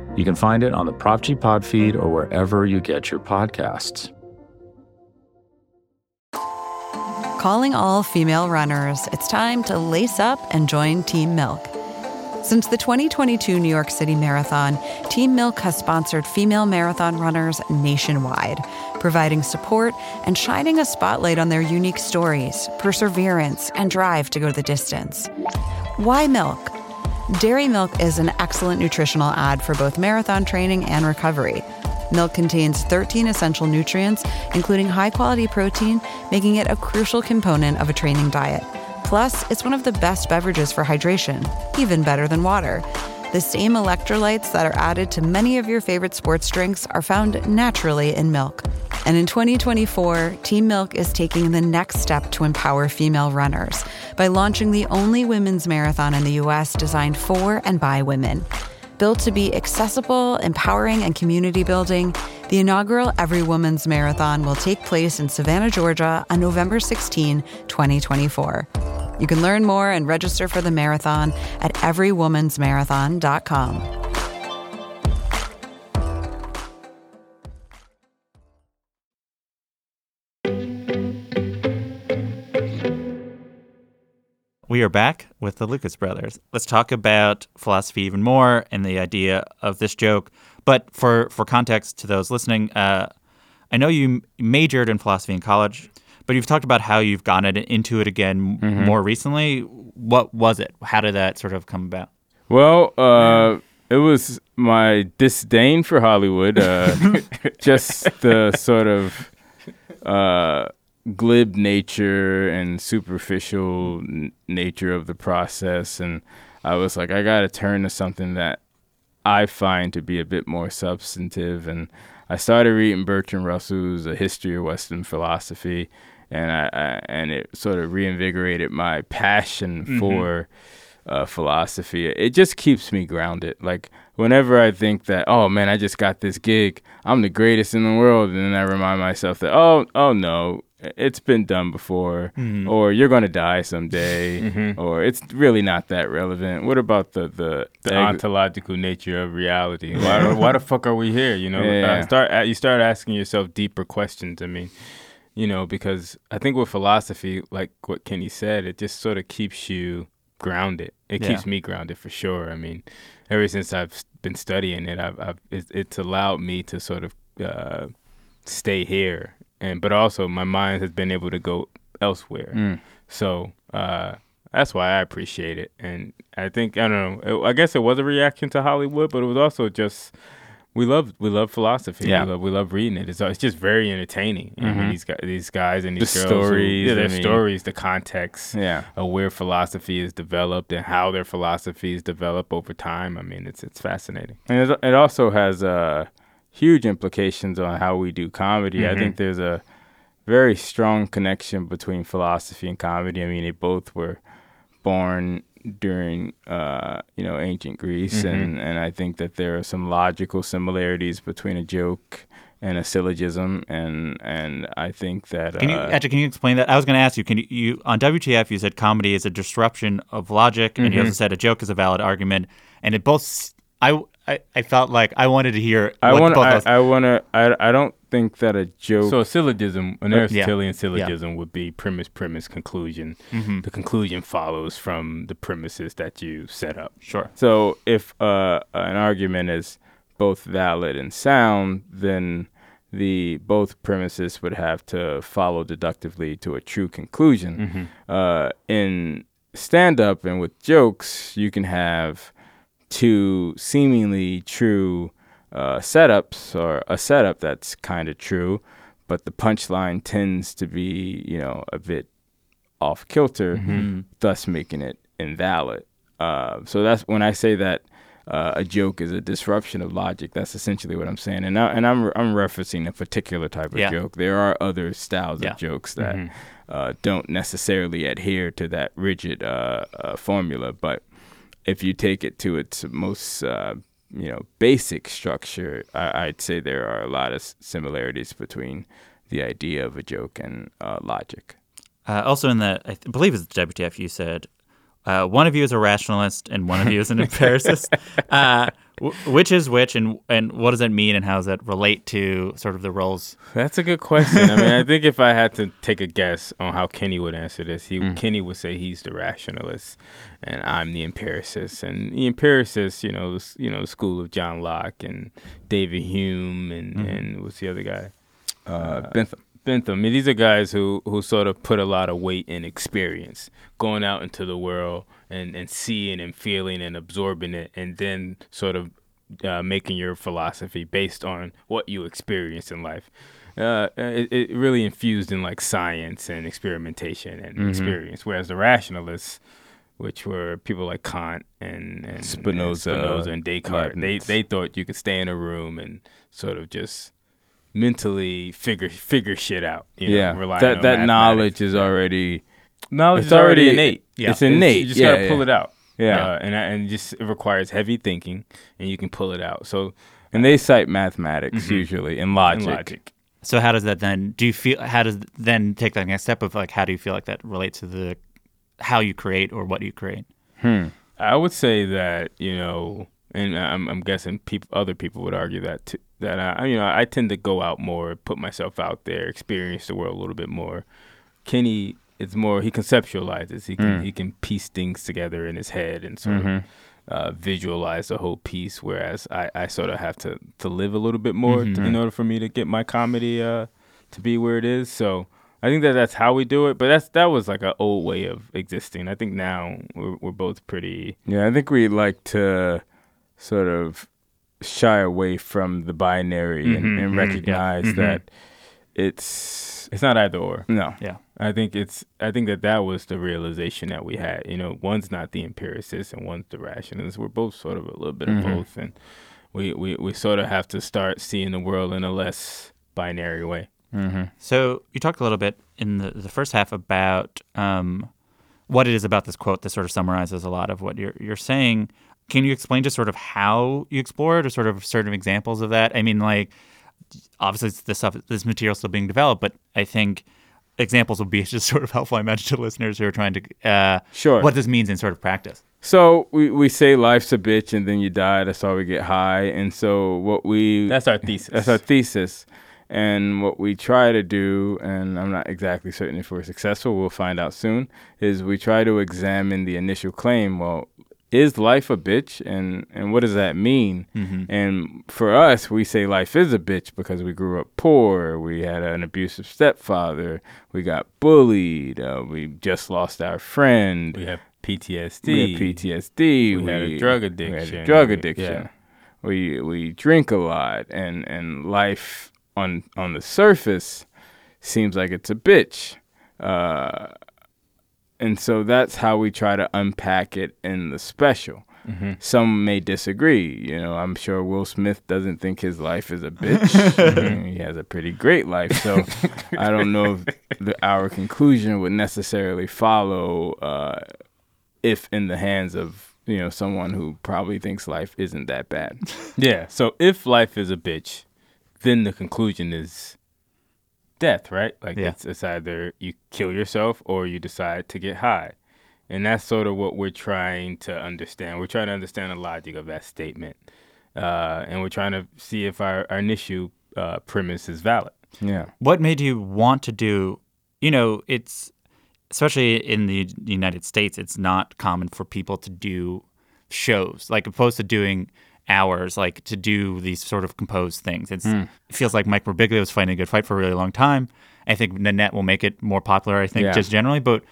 You can find it on the Prop G Pod feed or wherever you get your podcasts. Calling all female runners, it's time to lace up and join Team Milk. Since the 2022 New York City Marathon, Team Milk has sponsored female marathon runners nationwide, providing support and shining a spotlight on their unique stories, perseverance, and drive to go the distance. Why milk? Dairy milk is an excellent nutritional ad for both marathon training and recovery. Milk contains 13 essential nutrients, including high quality protein, making it a crucial component of a training diet. Plus, it's one of the best beverages for hydration, even better than water. The same electrolytes that are added to many of your favorite sports drinks are found naturally in milk. And in 2024, Team Milk is taking the next step to empower female runners by launching the only women's marathon in the US designed for and by women. Built to be accessible, empowering, and community building, the inaugural Every Woman's Marathon will take place in Savannah, Georgia on November 16, 2024. You can learn more and register for the marathon at everywomansmarathon.com. We are back with the Lucas brothers. Let's talk about philosophy even more and the idea of this joke. But for, for context to those listening, uh, I know you majored in philosophy in college, but you've talked about how you've gotten into it again Mhm. more recently. What was it? How did that sort of come about? Well, uh, it was my disdain for Hollywood, uh, just the sort of uh, glib nature and superficial n- nature of the process, and I was like, I got to turn to something that I find to be a bit more substantive, and I started reading Bertrand Russell's A History of Western Philosophy, and I, I and it sort of reinvigorated my passion Mhm. for uh, philosophy. It just keeps me grounded. Like whenever I think that, oh man, I just got this gig, I'm the greatest in the world, and then I remind myself that, oh, oh no, it's been done before, Mhm. or you're gonna die someday, Mhm. or it's really not that relevant. What about the the, the ontological nature of reality. Why, why the fuck are we here? You know, Yeah. uh, start uh, you start asking yourself deeper questions. I mean, you know, because I think with philosophy, like what Kenny said, it just sort of keeps you grounded. It Yeah. keeps me grounded for sure. I mean, ever since I've been studying it, I've, I've it's, it's allowed me to sort of uh, stay here, and but also my mind has been able to go elsewhere. Mm. So uh, that's why I appreciate it. And I think I don't know. I guess it was a reaction to Hollywood, but it was also just we love we love philosophy. Yeah. we love, we love reading it. It's it's just very entertaining. I mean, these guys, these guys and The these girls who- stories, yeah, their I mean- stories, the context, Yeah. of where philosophy is developed and how their philosophies develop over time. I mean, it's it's fascinating. And it, it also has uh, huge implications on how we do comedy. I Mhm. think there's a very strong connection between philosophy and comedy. I mean, they both were born during uh, you know ancient Greece, Mhm. and and I think that there are some logical similarities between a joke and a syllogism, and and I think that Can you uh, actually can you explain that? I was going to ask you. Can you, you on WTF? You said comedy is a disruption of logic, and you Mhm. also said a joke is a valid argument. And it both. I, I, I felt like I wanted to hear. I want both I, I want to I I don't think that a joke So a syllogism, an Uh, yeah. Aristotelian Yeah. syllogism would be premise, premise, conclusion. Mhm. The conclusion follows from the premises that you set up. Sure. So if uh, an argument is both valid and sound, then the both premises would have to follow deductively to a true conclusion. Mhm. Uh, in stand up and with jokes, you can have two seemingly true uh, setups or a setup that's kind of true, but the punchline tends to be, you know, a bit off kilter, Mhm. thus making it invalid. Uh, so that's when I say that uh, a joke is a disruption of logic. That's essentially what I'm saying, and I, and I'm I'm referencing a particular type of Yeah. joke. There are other styles Yeah. of jokes that Mhm. uh, don't necessarily adhere to that rigid uh, uh, formula, but if you take it to its most uh, you know basic structure, I, would say there are a lot of similarities between the idea of a joke and uh, logic. Uh, also, in the I believe it's the WTF, you said uh, one of you is a rationalist and one of you is an empiricist. Which is which, and and what does that mean, and how does that relate to sort of the roles? That's a good question. I mean, I think if I had to take a guess on how Kenny would answer this, he mm. Kenny would say he's the rationalist, and I'm the empiricist. And the empiricist, you know, the, you know, the school of John Locke and David Hume, and mm-hmm. and what's the other guy? Uh, uh, Bentham. Bentham. I mean, these are guys who who sort of put a lot of weight in experience, going out into the world and and seeing and feeling and absorbing it, and then sort of uh, making your philosophy based on what you experience in life. Uh, it, it really infused in like science and experimentation and mm-hmm. experience, whereas the rationalists which were people like Kant and, and Spinoza, and, Spinoza and Descartes. They they thought you could stay in a room and sort of just mentally figure figure shit out. yeah, that that knowledge is already knowledge is already, already innate. Yeah. It's innate. It's, you just yeah, gotta yeah. pull it out. Yeah, uh, and and just it requires heavy thinking, and you can pull it out. So and they cite mathematics mm-hmm. usually and logic. and logic. So how does that then? Do you feel? How does then take that next step of like how do you feel like that relates to the how you create or what you create? Hmm. I would say that you know, and I'm, I'm guessing people, other people would argue that too, that I, you know, I tend to go out more, put myself out there, experience the world a little bit more. Kenny, it's more he conceptualizes. He can mm. he can piece things together in his head and sort mm-hmm. of uh, visualize the whole piece. Whereas I, I sort of have to to live a little bit more mm-hmm. to, in order for me to get my comedy uh, to be where it is. So. I think that that's how we do it, but that's that was like an old way of existing. I think now we're we're both pretty. Yeah, I think we like to sort of shy away from the binary mm-hmm, and, and, mm-hmm, recognize yeah. mm-hmm. that it's it's not either or. No. Yeah. I think it's I think that that was the realization that we had. You know, one's not the empiricist and one's the rationalist. We're both sort of a little bit mm-hmm. of both, and we, we we sort of have to start seeing the world in a less binary way. Mm-hmm. So you talked a little bit in the the first half about um, what it is about this quote that sort of summarizes a lot of what you're you're saying. Can you explain just sort of how you explore it or sort of certain examples of that? I mean, like, obviously this stuff, this material still being developed, but I think examples will be just sort of helpful, I imagine, to listeners who are trying to uh, sure what this means in sort of practice. So we, we say life's a bitch and then you die. That's why we get high. And so what we that's our thesis. That's our thesis. And what we try to do, and I'm not exactly certain if we're successful, we'll find out soon, is we try to examine the initial claim. Well, is life a bitch? And and what does that mean? Mm-hmm. and for us we say life is a bitch because we grew up poor we had an abusive stepfather we got bullied uh, we just lost our friend we have PTSD we had PTSD we, we had a drug addiction we had a drug addiction. Yeah. we we drink a lot and and life on on the surface seems like it's a bitch. Uh, and so that's how we try to unpack it in the special. Mm-hmm. Some may disagree. You know, I'm sure Will Smith doesn't think his life is a bitch. he has a pretty great life. So I don't know if the, our conclusion would necessarily follow uh, if in the hands of you know someone who probably thinks life isn't that bad. Yeah. So if life is a bitch, then the conclusion is death, right? Like yeah. it's, it's either you kill yourself or you decide to get high. And that's sort of what we're trying to understand. We're trying to understand the logic of that statement. Uh, and we're trying to see if our, our initial uh, premise is valid. Yeah. What made you want to do, you know, it's, especially in the United States, it's not common for people to do shows, like opposed to doing hours like to do these sort of composed things. Mm. It feels like Mike Birbiglia was fighting a good fight for a really long time. I think Nanette will make it more popular. I think yeah. just generally, but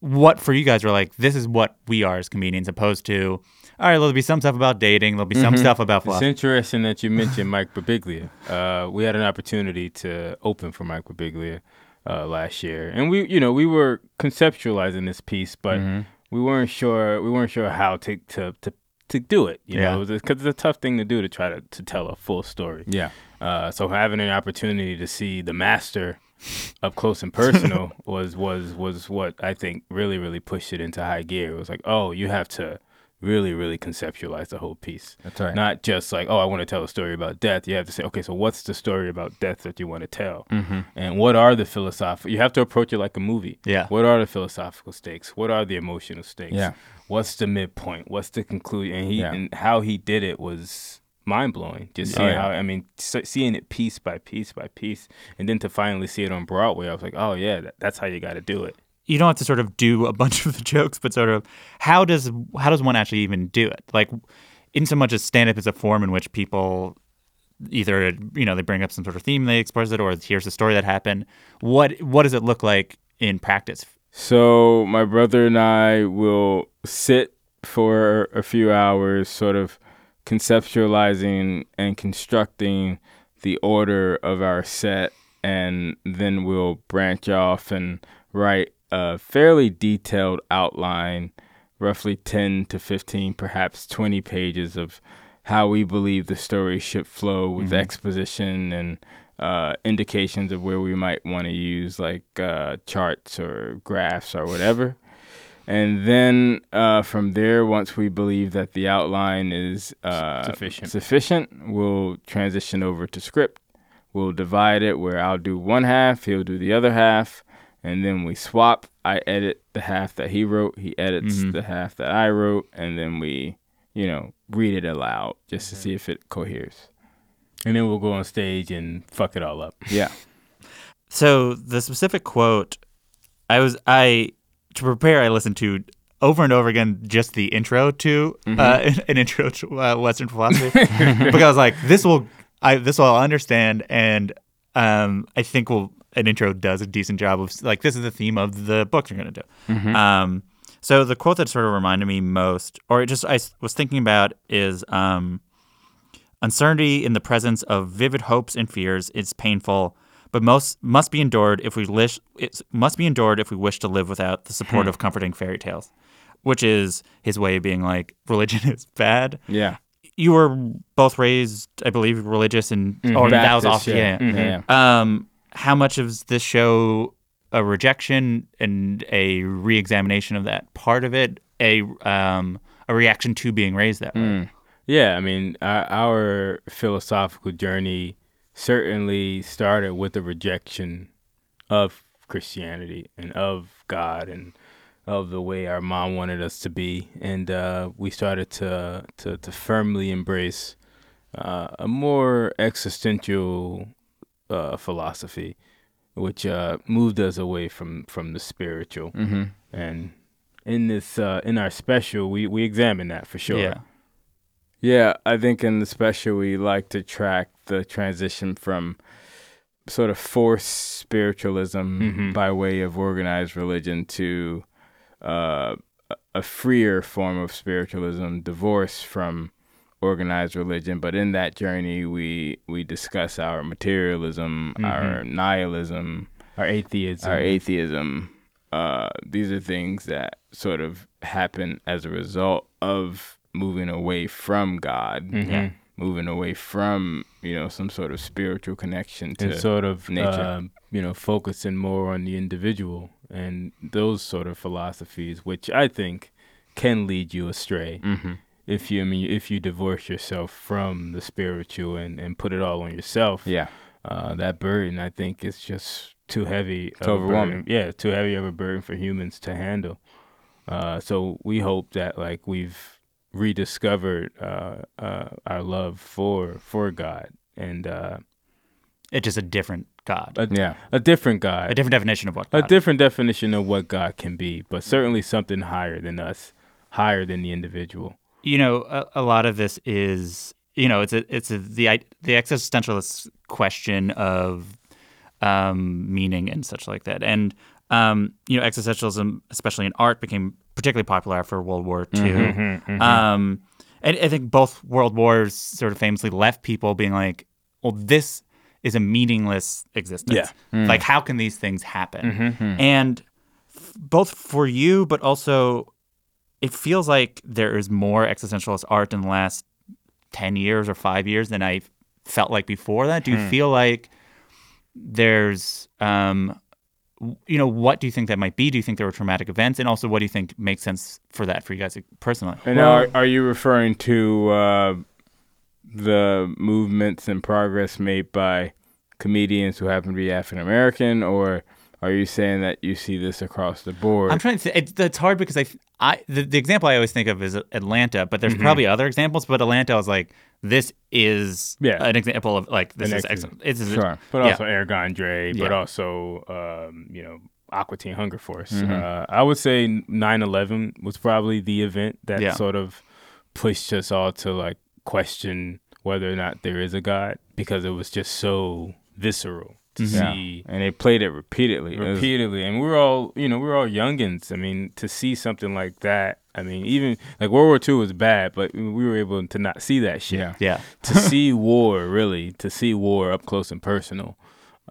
what for you guys are like this is what we are as comedians, opposed to all right. There'll be some stuff about dating. There'll be some mm-hmm. stuff about. It's interesting that you mentioned Mike Birbiglia. Uh, we had an opportunity to open for Mike Birbiglia uh, last year, and we, you know, we were conceptualizing this piece, but. Mm-hmm we weren't sure we weren't sure how to to to to do it. You yeah. know, because it's a tough thing to do to try to, to tell a full story. Yeah. Uh, so having an opportunity to see the master up close and personal was was was what I think really really pushed it into high gear. It was like, oh, you have to really, really conceptualize the whole piece. That's right. Not just like, oh, I want to tell a story about death. You have to say, okay, so what's the story about death that you want to tell? Mm-hmm. And what are the philosophical? You have to approach it like a movie. Yeah. What are the philosophical stakes? What are the emotional stakes? Yeah. What's the midpoint? What's the conclusion? And he Yeah. and how he did it was mind blowing. Just Oh, seeing yeah. how I mean, s- seeing it piece by piece by piece, and then to finally see it on Broadway, I was like, oh yeah, that, that's how you got to do it. you don't have to sort of do a bunch of the jokes, but sort of how does how does one actually even do it? Like, in so much as stand up is a form in which people either you know they bring up some sort of theme, they express it, or here's a story that happened. What what does it look like in practice? So my brother and I will sit for a few hours, sort of conceptualizing and constructing the order of our set, and then we'll branch off and write a fairly detailed outline, roughly 10 to 15, perhaps 20 pages of how we believe the story should flow with mm-hmm. exposition and uh, indications of where we might want to use like uh, charts or graphs or whatever. And then uh, from there, once we believe that the outline is uh, Sufficient. sufficient, we'll transition over to script. We'll divide it where I'll do one half, he'll do the other half, and then we swap. I edit the half that he wrote, he edits Mhm. the half that I wrote, and then we, you know, read it aloud just to see if it coheres. And then we'll go on stage and fuck it all up. Yeah. So the specific quote, I was I to prepare. I listened to over and over again just the intro to uh, an intro to uh, Western philosophy because I was like, this will I this will understand, and um, I think will an intro does a decent job of like this is the theme of the book you're gonna do. Um, so the quote that sort of reminded me most, or it just I was thinking about, is um, uncertainty in the presence of vivid hopes and fears is painful, but most must be endured if we wish. It must be endured if we wish to live without the support of comforting fairy tales, which is his way of being like religion is bad. Yeah. You were both raised, I believe, religious, and or that was Baptist, off. Yeah. yeah. yeah. Um, how much of this show a rejection and a re-examination of that part of it, a um, a reaction to being raised that way? Mm. Yeah, I mean, our, our philosophical journey certainly started with a rejection of Christianity and of God and of the way our mom wanted us to be, and uh, we started to to, to firmly embrace uh, a more existential uh, philosophy, which uh, moved us away from from the spiritual. Mm-hmm. And in this uh, in our special, we we examine that for sure. Yeah. Yeah, I think in the special we like to track the transition from sort of forced spiritualism Mhm. by way of organized religion to uh, a- a freer form of spiritualism, divorced from organized religion. But in that journey, we we discuss our materialism, our nihilism, Our atheism. our atheism. Uh, these are things that sort of happen as a result of moving away from God, Mhm. moving away from you know some sort of spiritual connection to and sort of nature. um, you know focusing more on the individual and those sort of philosophies which i think can lead you astray mm-hmm. if you I mean if you divorce yourself from the spiritual and, and put it all on yourself Yeah, uh, that burden i think is just too heavy It's overwhelming. burden. yeah too heavy of a burden for humans to handle uh, so we hope that like we've rediscovered uh, uh, our love for for god. And uh, It's just a different God, a, yeah, a different god. A different definition of what a God. different definition of what God can be, but certainly something higher than us, higher than the individual. you know, a, a lot of this is, you know, it's a, it's a, the i- the existentialist question of um, meaning and such like that, and um, you know, existentialism, especially in art, became particularly popular after World War II. Mm-hmm, Um, and I think both world wars sort of famously left people being like, well, this is a meaningless existence. Yeah. Mm. Like, how can these things happen? Mm-hmm. And f- both for you, but also it feels like there is more existentialist art in the last 10 years or five years than I felt like before that. Do you Hmm. feel like there's um, you know, what do you think that might be? Do you think there were traumatic events, and also what do you think makes sense for that for you guys personally? And are, are you referring to uh, the movements and progress made by comedians who happen to be African American, or are you saying that you see this across the board? I'm trying to. Th- it's, it's hard because I, I the, the example I always think of is Atlanta, but there's Mhm. probably other examples. But Atlanta was like, this is Yeah. an example of like this An is ex- excellent. It's, it's sure, but yeah. also Eric Andre, but Yeah. also um, you know Aqua Teen Hunger Force. Mhm. Uh, I would say 9/11 was probably the event that Yeah. sort of pushed us all to like question whether or not there is a God because it was just so visceral to Mhm. see and they played it repeatedly. It was- repeatedly and we are all you know we are all youngins i mean to see something like that i mean even like world war ii was bad but we were able to not see that shit Yeah. Yeah. to see war really to see war up close and personal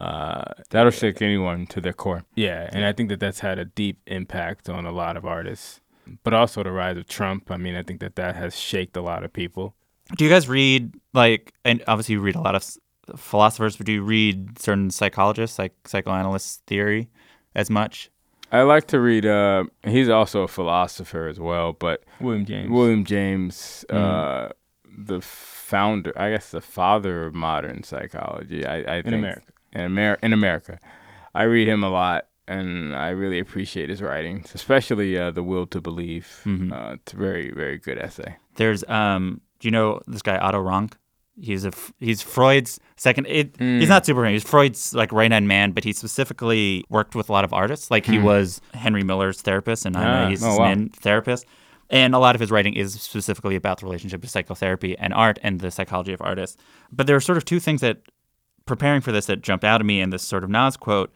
uh That'll shake anyone to their core. yeah and i think that that's had a deep impact on a lot of artists but also the rise of trump i mean i think that that has shaked a lot of people Do you guys read like, and obviously you read a lot of s- philosophers, but do you read certain psychologists, like psychoanalysts' theory, as much? I like to read. Uh, he's also a philosopher as well, but william james William James, Mm. uh, the founder, I guess, the father of modern psychology. I, I think America. in America, in America, I read him a lot, and I really appreciate his writings, especially uh, the Will to Believe. Mhm. Uh, it's a very, very good essay. There's, um, do you know this guy Otto Rank? He's a he's Freud's second. It, He's Mm. not super. He's Freud's like right hand man, but he specifically worked with a lot of artists. Like he Hmm. was Henry Miller's therapist, and Ah, he's oh, wow. therapist. And a lot of his writing is specifically about the relationship of psychotherapy and art and the psychology of artists. But there are sort of two things that preparing for this that jumped out at me in this sort of Nas quote.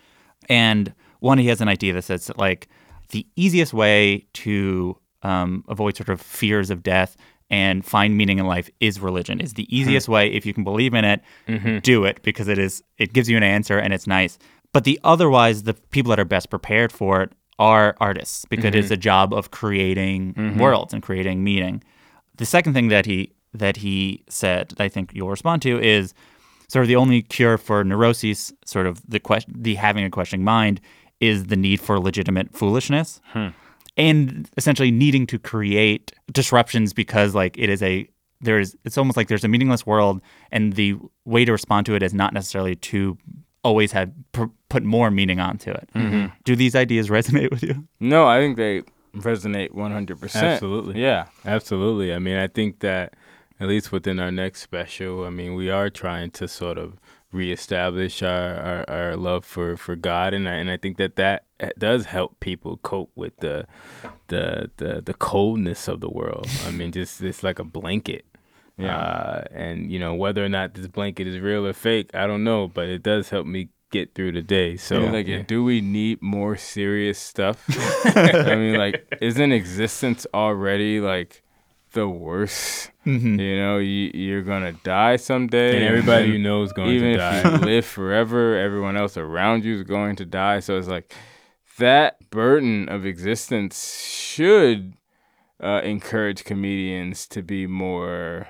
And one, he has an idea that says that like the easiest way to um, avoid sort of fears of death and find meaning in life is religion. Is the easiest way if you can believe in it, Mhm. do it because it is it gives you an answer and it's nice. But the otherwise, the people that are best prepared for it are artists because Mm-hmm. it's a job of creating Mhm. worlds and creating meaning. The second thing that he that he said, that I think you'll respond to, is sort of the only cure for neuroses, sort of the question, the having a questioning mind, is the need for legitimate foolishness, Hmm. And essentially needing to create disruptions because like it is a there's it's almost like there's a meaningless world, and the way to respond to it is not necessarily to always have pr- put more meaning onto it. Mhm. Do these ideas resonate with you? No, I think they resonate 100%. Absolutely. Yeah. Absolutely. I mean, I think that at least within our next special, I mean, we are trying to sort of reestablish our, our, our love for, for God, and I, and I think that that does help people cope with the the the, the coldness of the world. I mean, just it's like a blanket. Yeah. Uh, and you know whether or not this blanket is real or fake, I don't know, but it does help me get through the day. So So, like, yeah. do we need more serious stuff? I mean, like, isn't existence already like the worst? Mhm. You know, you, you're gonna die someday, And everybody you know is going to even die. if you live forever, everyone else around you is going to die. So it's like that burden of existence should uh, encourage comedians to be more.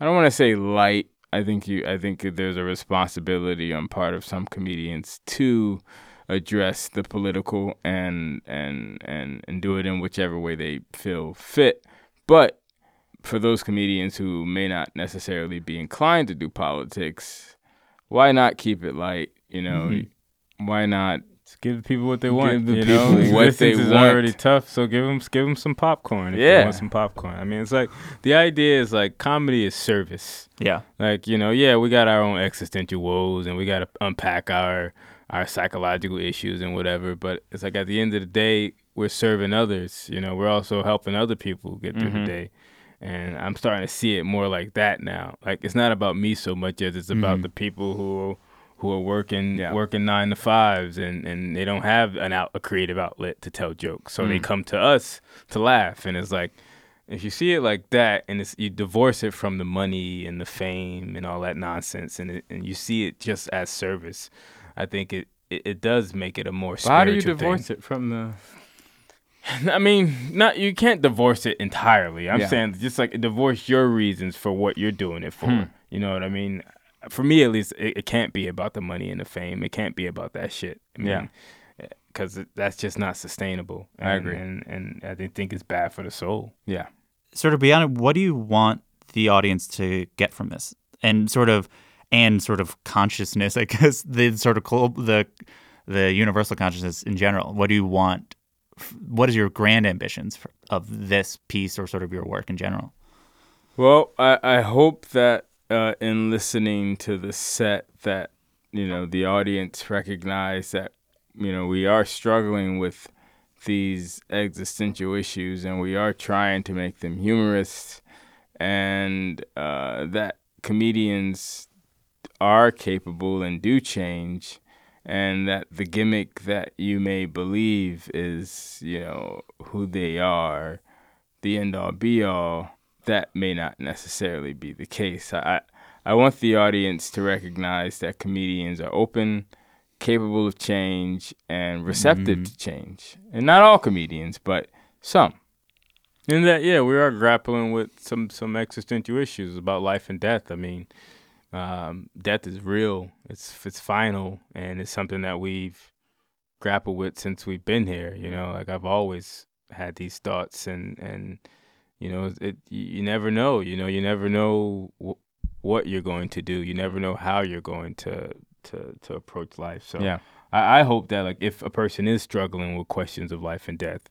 I don't want to say light. I think you. I think there's a responsibility on part of some comedians to address the political and and and and do it in whichever way they feel fit. But for those comedians who may not necessarily be inclined to do politics, why not keep it light? You know, Mm-hmm. why not Just give people what they want. Give the you people know, what they is want. already tough, so give them give them some popcorn. If they Yeah. want some popcorn. I mean, it's like the idea is like comedy is service. Yeah. Like you know, yeah, we got our own existential woes, and we got to unpack our our psychological issues and whatever. But it's like at the end of the day, we're serving others. You know, we're also helping other people get through Mhm. the day. And I'm starting to see it more like that now. Like it's not about me so much as it's about Mhm. the people who who are working Yeah. working nine to fives and, and they don't have an out a creative outlet to tell jokes. So they Mm. come to us to laugh. And it's like if you see it like that and it's you divorce it from the money and the fame and all that nonsense and it, and you see it just as service, I think it, it, it does make it a more how do you spiritual thing. divorce it from the? I mean, not you can't divorce it entirely. I'm Yeah. saying just like divorce your reasons for what you're doing it for. Hmm. You know what I mean? For me, at least, it, it can't be about the money and the fame. It can't be about that shit. I mean, Yeah. because that's just not sustainable. I agree. and and I think think it's bad for the soul. Yeah. sort of beyond it, what do you want the audience to get from this, and sort of, and sort of consciousness, I guess the sort of cl- the the universal consciousness in general. What do you want? What is your grand ambitions for, of this piece, or sort of your work in general? Well, I, I hope that uh, in listening to the set that you know the audience recognize that you know we are struggling with these existential issues and we are trying to make them humorous and uh, that comedians are capable and do change and that the gimmick that you may believe is you know who they are the end all be all that may not necessarily be the case. I I want the audience to recognize that comedians are open, capable of change, and receptive mm-hmm. to change. And not all comedians, but some. And that yeah, we are grappling with some some existential issues about life and death. I mean, um, death is real. It's it's final, and it's something that we've grappled with since we've been here. You know, like I've always had these thoughts, and and you know, it you never know. You know, you never know wh- what you're going to do. You never know how you're going to to to approach life. So Yeah. I, I hope that like if a person is struggling with questions of life and death,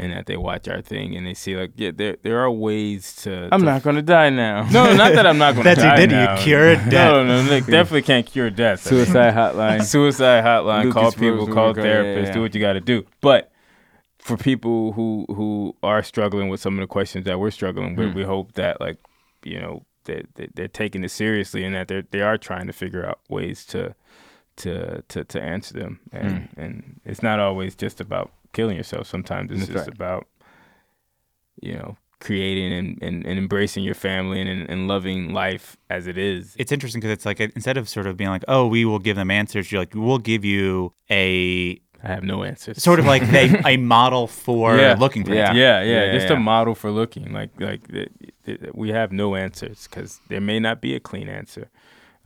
and that they watch our thing and they see like yeah, there there are ways to. I'm to not gonna die now. No, not that I'm not going to That's you die did, you cure cured death. No, no, no, definitely can't cure death. Suicide hotline. suicide hotline, Lucas call people, call go- yeah, therapists, yeah. do what you got to do. But for people who who are struggling with some of the questions that we're struggling with, Hmm. we hope that like you know that they, they're taking it seriously and that they they are trying to figure out ways to to to to answer them. And Hmm. and it's not always just about killing yourself. Sometimes it's That's just right. about you know creating and, and, and embracing your family and, and loving life as it is. It's interesting because it's like instead of sort of being like, oh, we will give them answers, you're like, we'll give you a I have no answers. sort of like a, a model for Yeah. looking for Yeah. yeah, yeah, Yeah, just yeah. a model for looking like like we have no answers because there may not be a clean answer,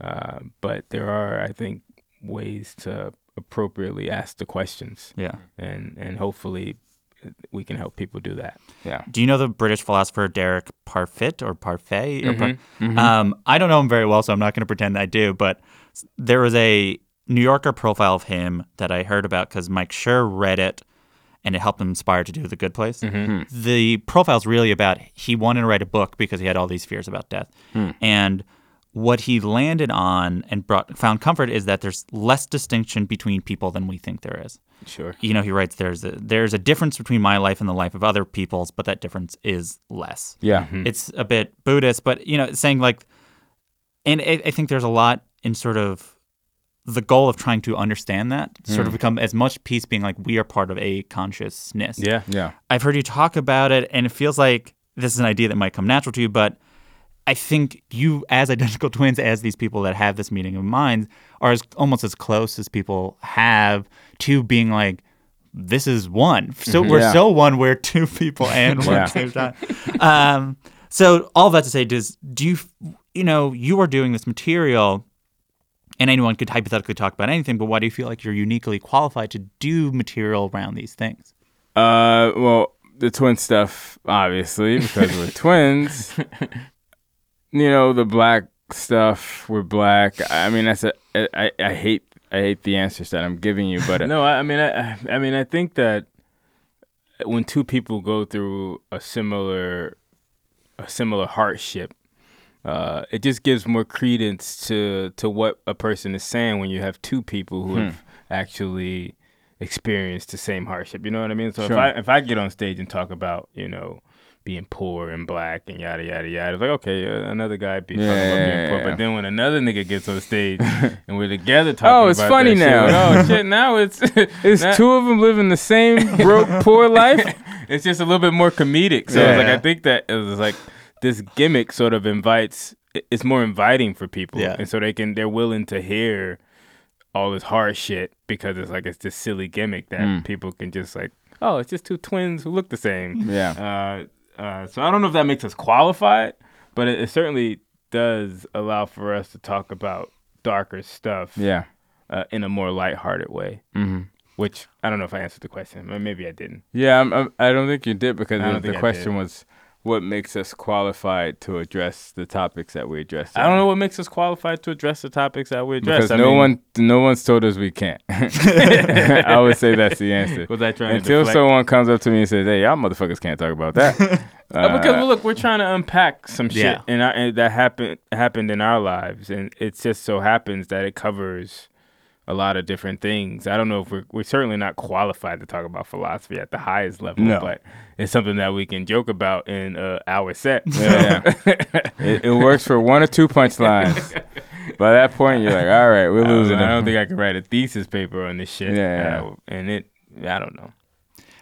uh, but there are, I think, ways to appropriately ask the questions, Yeah. and and hopefully we can help people do that. Yeah. Do you know the British philosopher Derek Parfit or Parfait? Or Par- Mhm. Um, I don't know him very well, so I'm not going to pretend I do. But there was a New Yorker profile of him that I heard about because Mike Schur read it, and it helped him inspire to do The Good Place. The profile's really about he wanted to write a book because he had all these fears about death, and what he landed on and brought found comfort is that there's less distinction between people than we think there is Sure. you know, he writes there's a there's a difference between my life and the life of other people's, but that difference is less. Yeah. Mm-hmm. It's a bit Buddhist, but you know, it's saying like, and I, I think there's a lot in sort of the goal of trying to understand that, sort of mm. become as much peace being like we are part of a consciousness. Yeah. Yeah. I've heard you talk about it, and it feels like this is an idea that might come natural to you, but I think you, as identical twins, as these people that have this meeting of minds, are as almost as close as people have to being like, this is one. So we're Yeah. so one. We're two people and one Yeah. at the same time. Um, so all that to say, does do you, you know, you are doing this material, and anyone could hypothetically talk about anything, but why do you feel like you're uniquely qualified to do material around these things? Uh, well, the twin stuff, obviously, because we're twins. You know, the black stuff, we're black. I mean, that's a. I, I hate. I hate the answers that I'm giving you, but no, I, I mean, I, I mean, I think that when two people go through a similar, a similar hardship, uh, it just gives more credence to to what a person is saying when you have two people who have actually experienced the same hardship. You know what I mean? So Sure. if I if I get on stage and talk about you know being poor and black and yada yada yada, it's like okay, uh, another guy be Yeah, about being poor, but then when another nigga gets on stage and we're together talking, Oh, it's funny shit, now. like, oh shit, now it's It's now- two of them living the same broke, poor life. it's just a little bit more comedic. So Yeah. it's like I think that it was like this gimmick sort of invites. It's more inviting for people, Yeah. and so they can they're willing to hear all this hard shit because it's like it's this silly gimmick that Mm. people can just like, oh, it's just two twins who look the same. Yeah. Uh, uh, so I don't know if that makes us qualified, but it, it certainly does allow for us to talk about darker stuff Yeah. uh, in a more lighthearted way. hmm which I don't know if I answered the question. Maybe I didn't. Yeah, I'm, I'm, I don't think you did because the, the question was what makes us qualified to address the topics that we address. I don't know what makes us qualified to address the topics that we address. because I no mean, one no one's told us we can't. I would say that's the answer. was I trying Until someone comes up to me and says, "Hey, y'all motherfuckers can't talk about that," Uh, because Uh, well, look, we're trying to unpack some shit Yeah. in our, and that happened happened in our lives, and it just so happens that it covers a lot of different things. I don't know if we're we're certainly not qualified to talk about philosophy at the highest level, No. but it's something that we can joke about in uh, our set. Yeah. it, it works for one or two punchlines. By that point, you're like, "All right, we're I don't, losing." I don't think I can write a thesis paper on this shit. Yeah, yeah. Uh, and it, I don't know.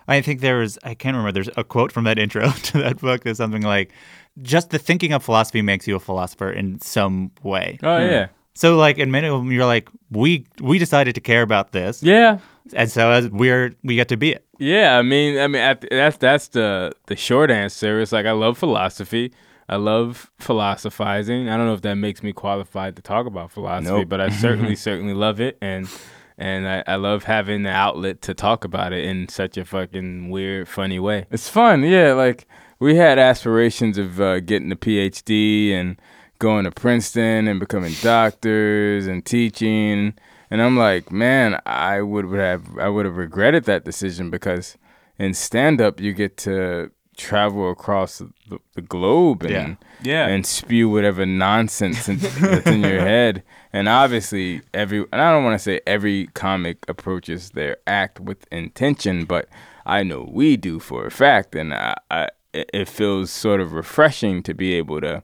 I think there was, I can't remember, there's a quote from that intro to that book that's something like, just the thinking of philosophy makes you a philosopher in some way. Hmm. Oh yeah, So, like, in many of them, you're like, we we decided to care about this. yeah. And so as we're, we get to be it. Yeah, I mean, I mean, at, that's that's the the short answer. It's like I love philosophy. I love philosophizing. I don't know if that makes me qualified to talk about philosophy, Nope. but I certainly certainly love it, and and I, I love having the outlet to talk about it in such a fucking weird, funny way. It's fun, yeah. Like we had aspirations of uh, getting a PhD and going to Princeton and becoming doctors and teaching. And I'm like, man, I would have I would have regretted that decision because in stand up you get to travel across the, the globe and Yeah. Yeah. and spew whatever nonsense in, that's in your head. And obviously, every and I don't want to say every comic approaches their act with intention, but I know we do for a fact, and I, I it it feels sort of refreshing to be able to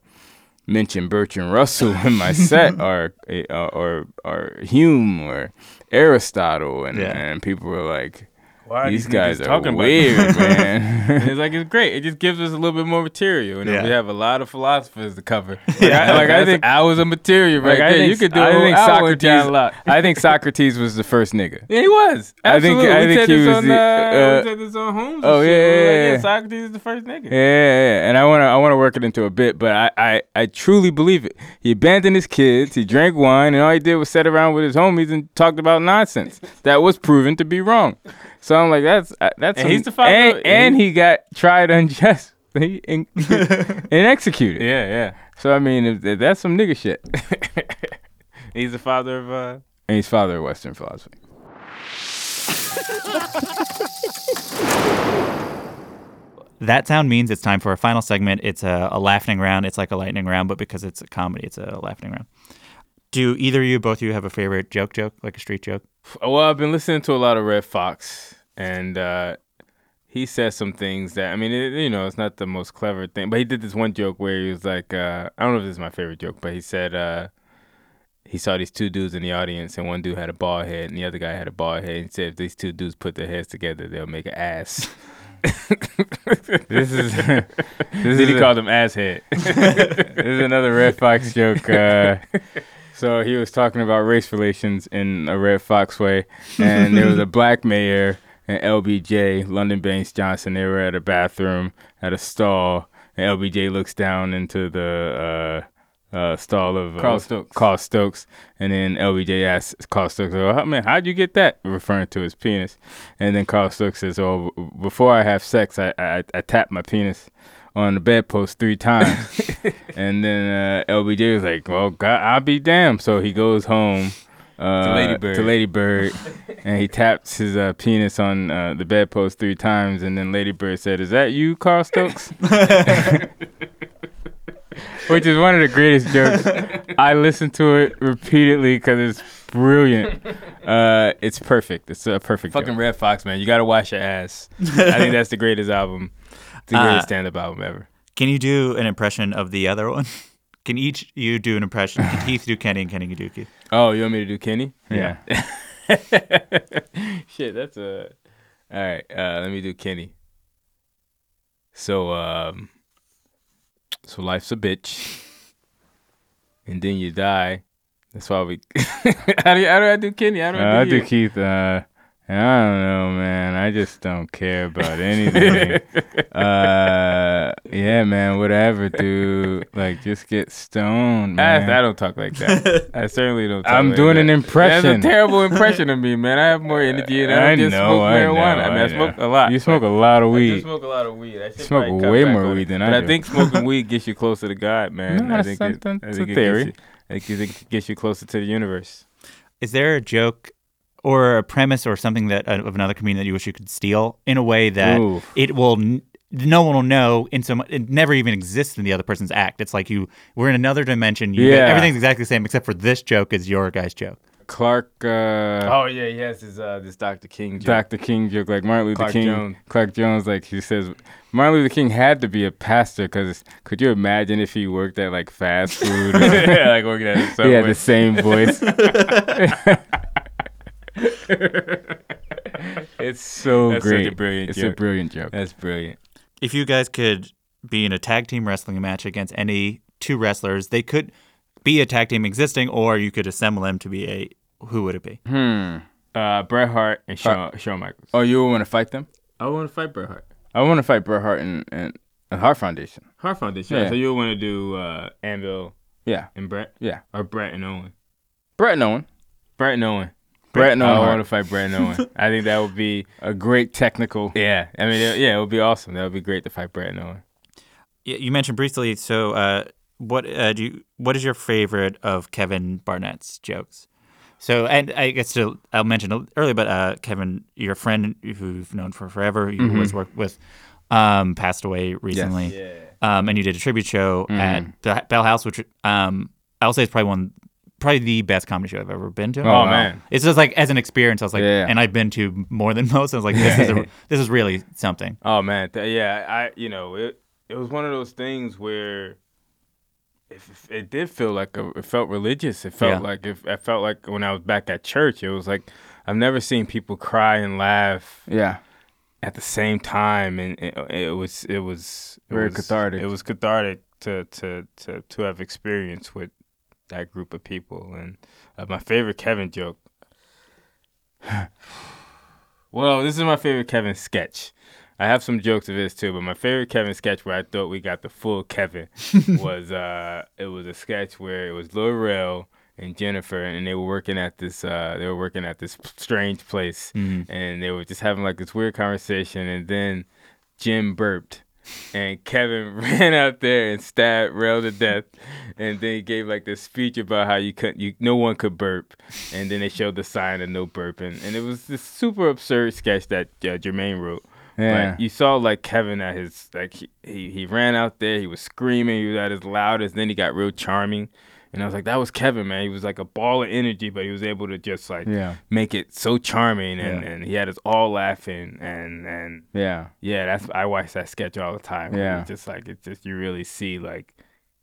mention Bertrand Russell in my set, or eh, or or, or Hume or Aristotle, and Yeah. and people were like. Why These these guys are talking about weird, man. it's like it's great. It just gives us a little bit more material, and Yeah. we have a lot of philosophers to cover. Like, I, like, I think hours of material right Like, there. think, you could do I think hour with John Socrates. I think Socrates was the first nigga. Yeah, he was. I think- Absolutely. I we think he was on, the, uh, uh, we said this on Holmes. oh, yeah, yeah, like, yeah. Socrates is the first nigga. Yeah, yeah, yeah. and I wanna I wanna work it into a bit, but I, I I truly believe it. He abandoned his kids, he drank wine, and all he did was sit around with his homies and talked about nonsense that was proven to be wrong. So I'm like, that's uh, that's And some- he's the father and, and he got tried unjustly and, and executed. Yeah, yeah. So I mean, if, if that's some nigga shit. He's the father of. uh and he's father of Western philosophy. That sound means it's time for our final segment. It's a, a laughing round. It's like a lightning round, but because it's a comedy, it's a laughing round. Do either of you, both of you, have a favorite joke joke, like a street joke? Well, I've been listening to a lot of Redd Foxx, and uh, he says some things that I mean, it, you know, it's not the most clever thing, but he did this one joke where he was like, uh, I don't know if this is my favorite joke, but he said uh, he saw these two dudes in the audience, and one dude had a bald head, and the other guy had a bald head. And he said, if these two dudes put their heads together, they'll make an ass. this is this is he a- called him asshead. this is another Redd Foxx joke. Uh, so he was talking about race relations in a Redd Foxx way, and there was a black mayor and LBJ, Lyndon Baines Johnson. They were at a bathroom at a stall, and LBJ looks down into the uh, uh, stall of uh, Carl Stokes. Carl Stokes, and then LBJ asks Carl Stokes, "Oh how- man, how'd you get that?" Referring to his penis, and then Carl Stokes says, "Oh, before I have sex, I I, I tap my penis." On the bedpost three times, and then uh, LBJ was like, "Well, God, I'll be damned." So he goes home uh, Lady Bird. to Lady Bird, and he taps his uh, penis on uh, the bedpost three times, and then Lady Bird said, "Is that you, Carl Stokes?" Which is one of the greatest jokes. I listen to it repeatedly because it's brilliant. Uh, it's perfect. It's a perfect. Fucking joke. Redd Foxx, man. You gotta wash your ass. I think that's the greatest album, the Uh, greatest stand-up album ever. Can you do an impression of the other one? Can each you do an impression? Can Keith do Kenny and Kenny can do Keith? Oh, you want me to do Kenny? Yeah. Shit, that's a. All right, uh, let me do Kenny. So, um, so life's a bitch, and then you die. That's why we. how do you, how do I do Kenny? How do I do, Uh, I do? Keith. Uh, I don't know, man. I just don't care about anything. uh, yeah, man. Whatever, dude. Like, just get stoned, man. I, I don't talk like that. I certainly don't. Talk I'm like doing that. an impression. That's a terrible impression of me, man. I have more energy and I, I don't just know, smoke I marijuana. know, I mean, I, I smoke a lot. You smoke a lot of weed. I smoke a lot of weed. I Smoke way more weed it. than but I I think smoking weed gets you closer to God, man. No, I that's think it, something- I it's think a it theory. Gets you, I think it gets you closer to the universe. Is there a joke or a premise or something that uh, of another comedian that you wish you could steal in a way that Ooh. it will n- no one will know in so it never even exists in the other person's act. It's like you we're in another dimension. You Yeah. everything's exactly the same except for this joke is your guy's joke. Clark. Uh, Oh yeah, he has his uh, this Dr. King joke. Dr. King joke, like Martin Luther Clark King. Jones. Clark Jones, like he says, Martin Luther King had to be a pastor because could you imagine if he worked at like fast food? yeah, like working at a he had the same voice. it's so That's such a great. brilliant it's a brilliant joke. That's brilliant. If you guys could be in a tag team wrestling match against any two wrestlers, they could be a tag team existing or you could assemble them to be a who would it be? Hmm. Uh, Bret Hart and Shawn, Shawn Michaels. Oh, you want to fight them? I want to fight Bret Hart. I want to fight Bret Hart and, and, and Hart Foundation. Hart Foundation. Yeah. So you want to do uh, Anvil Yeah, and Bret, yeah. or Bret and Owen? Bret and Owen. Bret and Owen. Bret and I want to fight Bret and Owen. I think that would be a great technical. yeah. I mean, it- yeah, it would be awesome. That would be great to fight Bret and Owen. You mentioned briefly. So, uh, what uh, do you? What is your favorite of Kevin Barnett's jokes? So, and I guess to, I'll mention earlier, but uh, Kevin, your friend who you've known for forever, you always worked with, um, passed away recently. Um, and you did a tribute show at the Bell House, which um, I'll say is probably one, probably the best comedy show I've ever been to. Oh, Oh, wow. man. It's just like as an experience, I was like, Yeah. and I've been to more than most. I was like, this is a, this is really something. Oh man, th- yeah, I you know it it was one of those things where it, it did feel like a, it felt religious. It felt Yeah. like it, it felt like when I was back at church. It was like I've never seen people cry and laugh Yeah. at the same time, and it, it was it was it Very was- cathartic. It was cathartic to to to to have experience with that group of people, and uh, my favorite Kevin joke. well, this is my favorite Kevin sketch. I have some jokes of this too, but my favorite Kevin sketch where I thought we got the full Kevin was uh it was a sketch where it was Lil Rel and Jennifer and they were working at this uh they were working at this strange place. And they were just having like this weird conversation. And then Jim burped and Kevin ran out there and stabbed Rel to death. And then he gave like this speech about how you couldn't you no one could burp. And then they showed the sign of no burping. And it was this super absurd sketch that uh, Jermaine wrote. Yeah. but you saw like Kevin at his like he, he he ran out there, he was screaming, he was at his loudest, then he got real charming. And I was like, that was Kevin, man. He was like a ball of energy, but he was able to just like Yeah. make it so charming and, Yeah. and he had us all laughing and and Yeah. yeah, that's I watch that sketch all the time. Yeah. It's just like it's just you really see like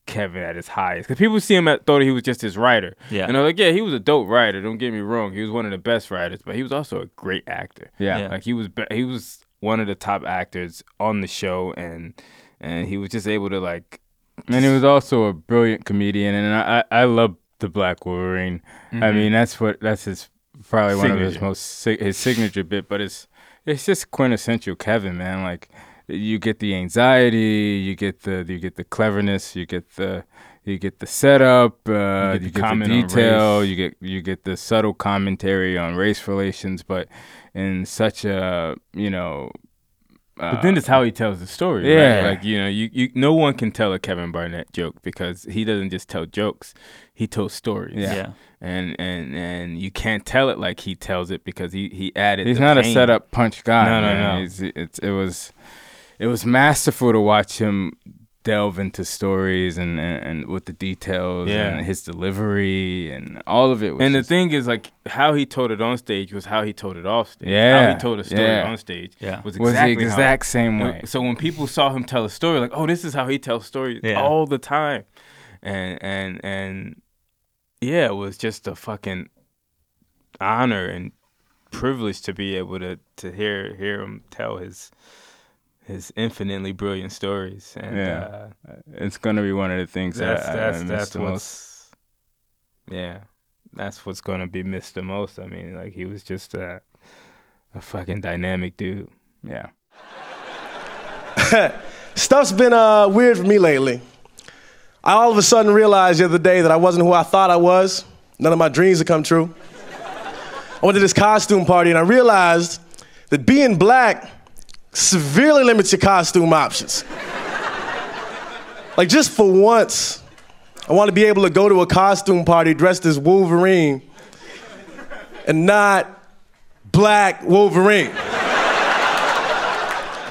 Kevin at his highest because people see him at, thought he was just his writer. Yeah. and I was like, yeah, he was a dope writer. Don't get me wrong, he was one of the best writers, but he was also a great actor. Yeah. Yeah. Like he was be- he was one of the top actors on the show and and he was just able to like And he was also a brilliant comedian, and I I, I love the Black Wolverine. I mean, that's what that's his probably one of his most his signature bit, but it's it's just quintessential Kevin, man. Like you get the anxiety, you get the you get the cleverness, you get the you get the setup, uh, you get get, the the, comment on detail, you get you get the subtle commentary on race relations, but in such a you know. Uh, but then it's how he tells the story. yeah. Right? Like, you know, you, you no one can tell a Kevin Barnett joke because he doesn't just tell jokes, he tells stories. Yeah. Yeah. And and and you can't tell it like he tells it because he, he added He's the not a pain. setup punch guy. No, no, man. no. He's, it's, it was it was masterful to watch him delve into stories and, and, and with the details Yeah. and his delivery and all of it. Was And the just- thing is, like, how he told it on stage was how he told it off stage. Yeah. How he told a story yeah. on stage Yeah. was was exactly the how- exact same way. So when people saw him tell a story, like, oh, this is how he tells stories Yeah. all the time, and and and yeah, it was just a fucking honor and privilege to be able to to hear hear him tell his his infinitely brilliant stories. And Yeah. uh, It's gonna be one of the things that's that I, that's I miss that's the most. yeah, that's what's gonna be missed the most. I mean, like he was just uh a fucking dynamic dude. Yeah. Stuff's been uh, weird for me lately. I all of a sudden realized the other day that I wasn't who I thought I was. None of my dreams had come true. I went to this costume party and I realized that being black severely limits your costume options. like, just for once, I want to be able to go to a costume party dressed as Wolverine and not black Wolverine.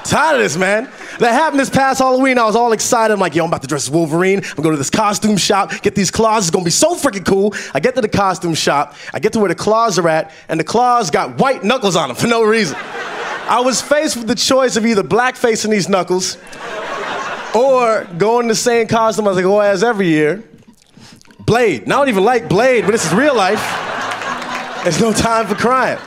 Tired of this, man. That happened this past Halloween. I was all excited. I'm like, yo, I'm about to dress as Wolverine. I'm going to this costume shop, get these claws. It's going to be so freaking cool. I get to the costume shop. I get to where the claws are at, and the claws got white knuckles on them for no reason. I was faced with the choice of either blackfacing these knuckles or going the same costume as I go as every year. Blade. And I don't even like Blade, but this is real life. There's no time for crying.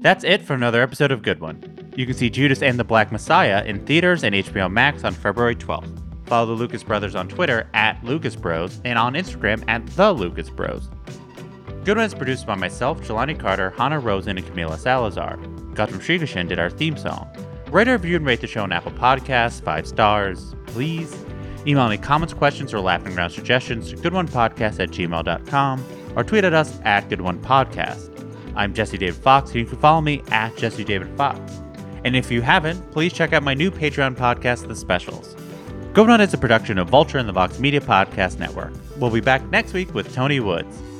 That's it for another episode of Good One. You can see Judas and the Black Messiah in theaters and HBO Max on February 12th. Follow the Lucas Brothers on Twitter at Lucas Bros and on Instagram at The Lucas Bros. Good is produced by myself, Jelani Carter, Hannah Rosen, and Camila Salazar. Gautam Srikishan did our theme song. Rate, review, and rate the show on Apple Podcasts, five stars, please. Email me comments, questions, or laughing ground suggestions to goodonepodcast at gmail.com or tweet at us at goodonepodcast. I'm Jesse David Fox, and you can follow me at Jesse David Fox. And if you haven't, please check out my new Patreon podcast, The Specials. Good One is a production of Vulture and the Vox Media Podcast Network. We'll be back next week with Tony Woods.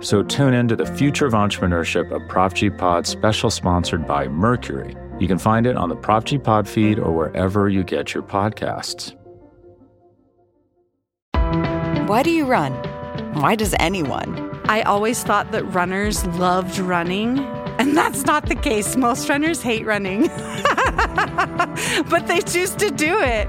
So tune in to the Future of Entrepreneurship, a Prop G Pod special sponsored by Mercury. You can find it on the Prop G Pod feed or wherever you get your podcasts. Why do you run? Why does anyone? I always thought that runners loved running, and that's not the case. Most runners hate running, but they choose to do it.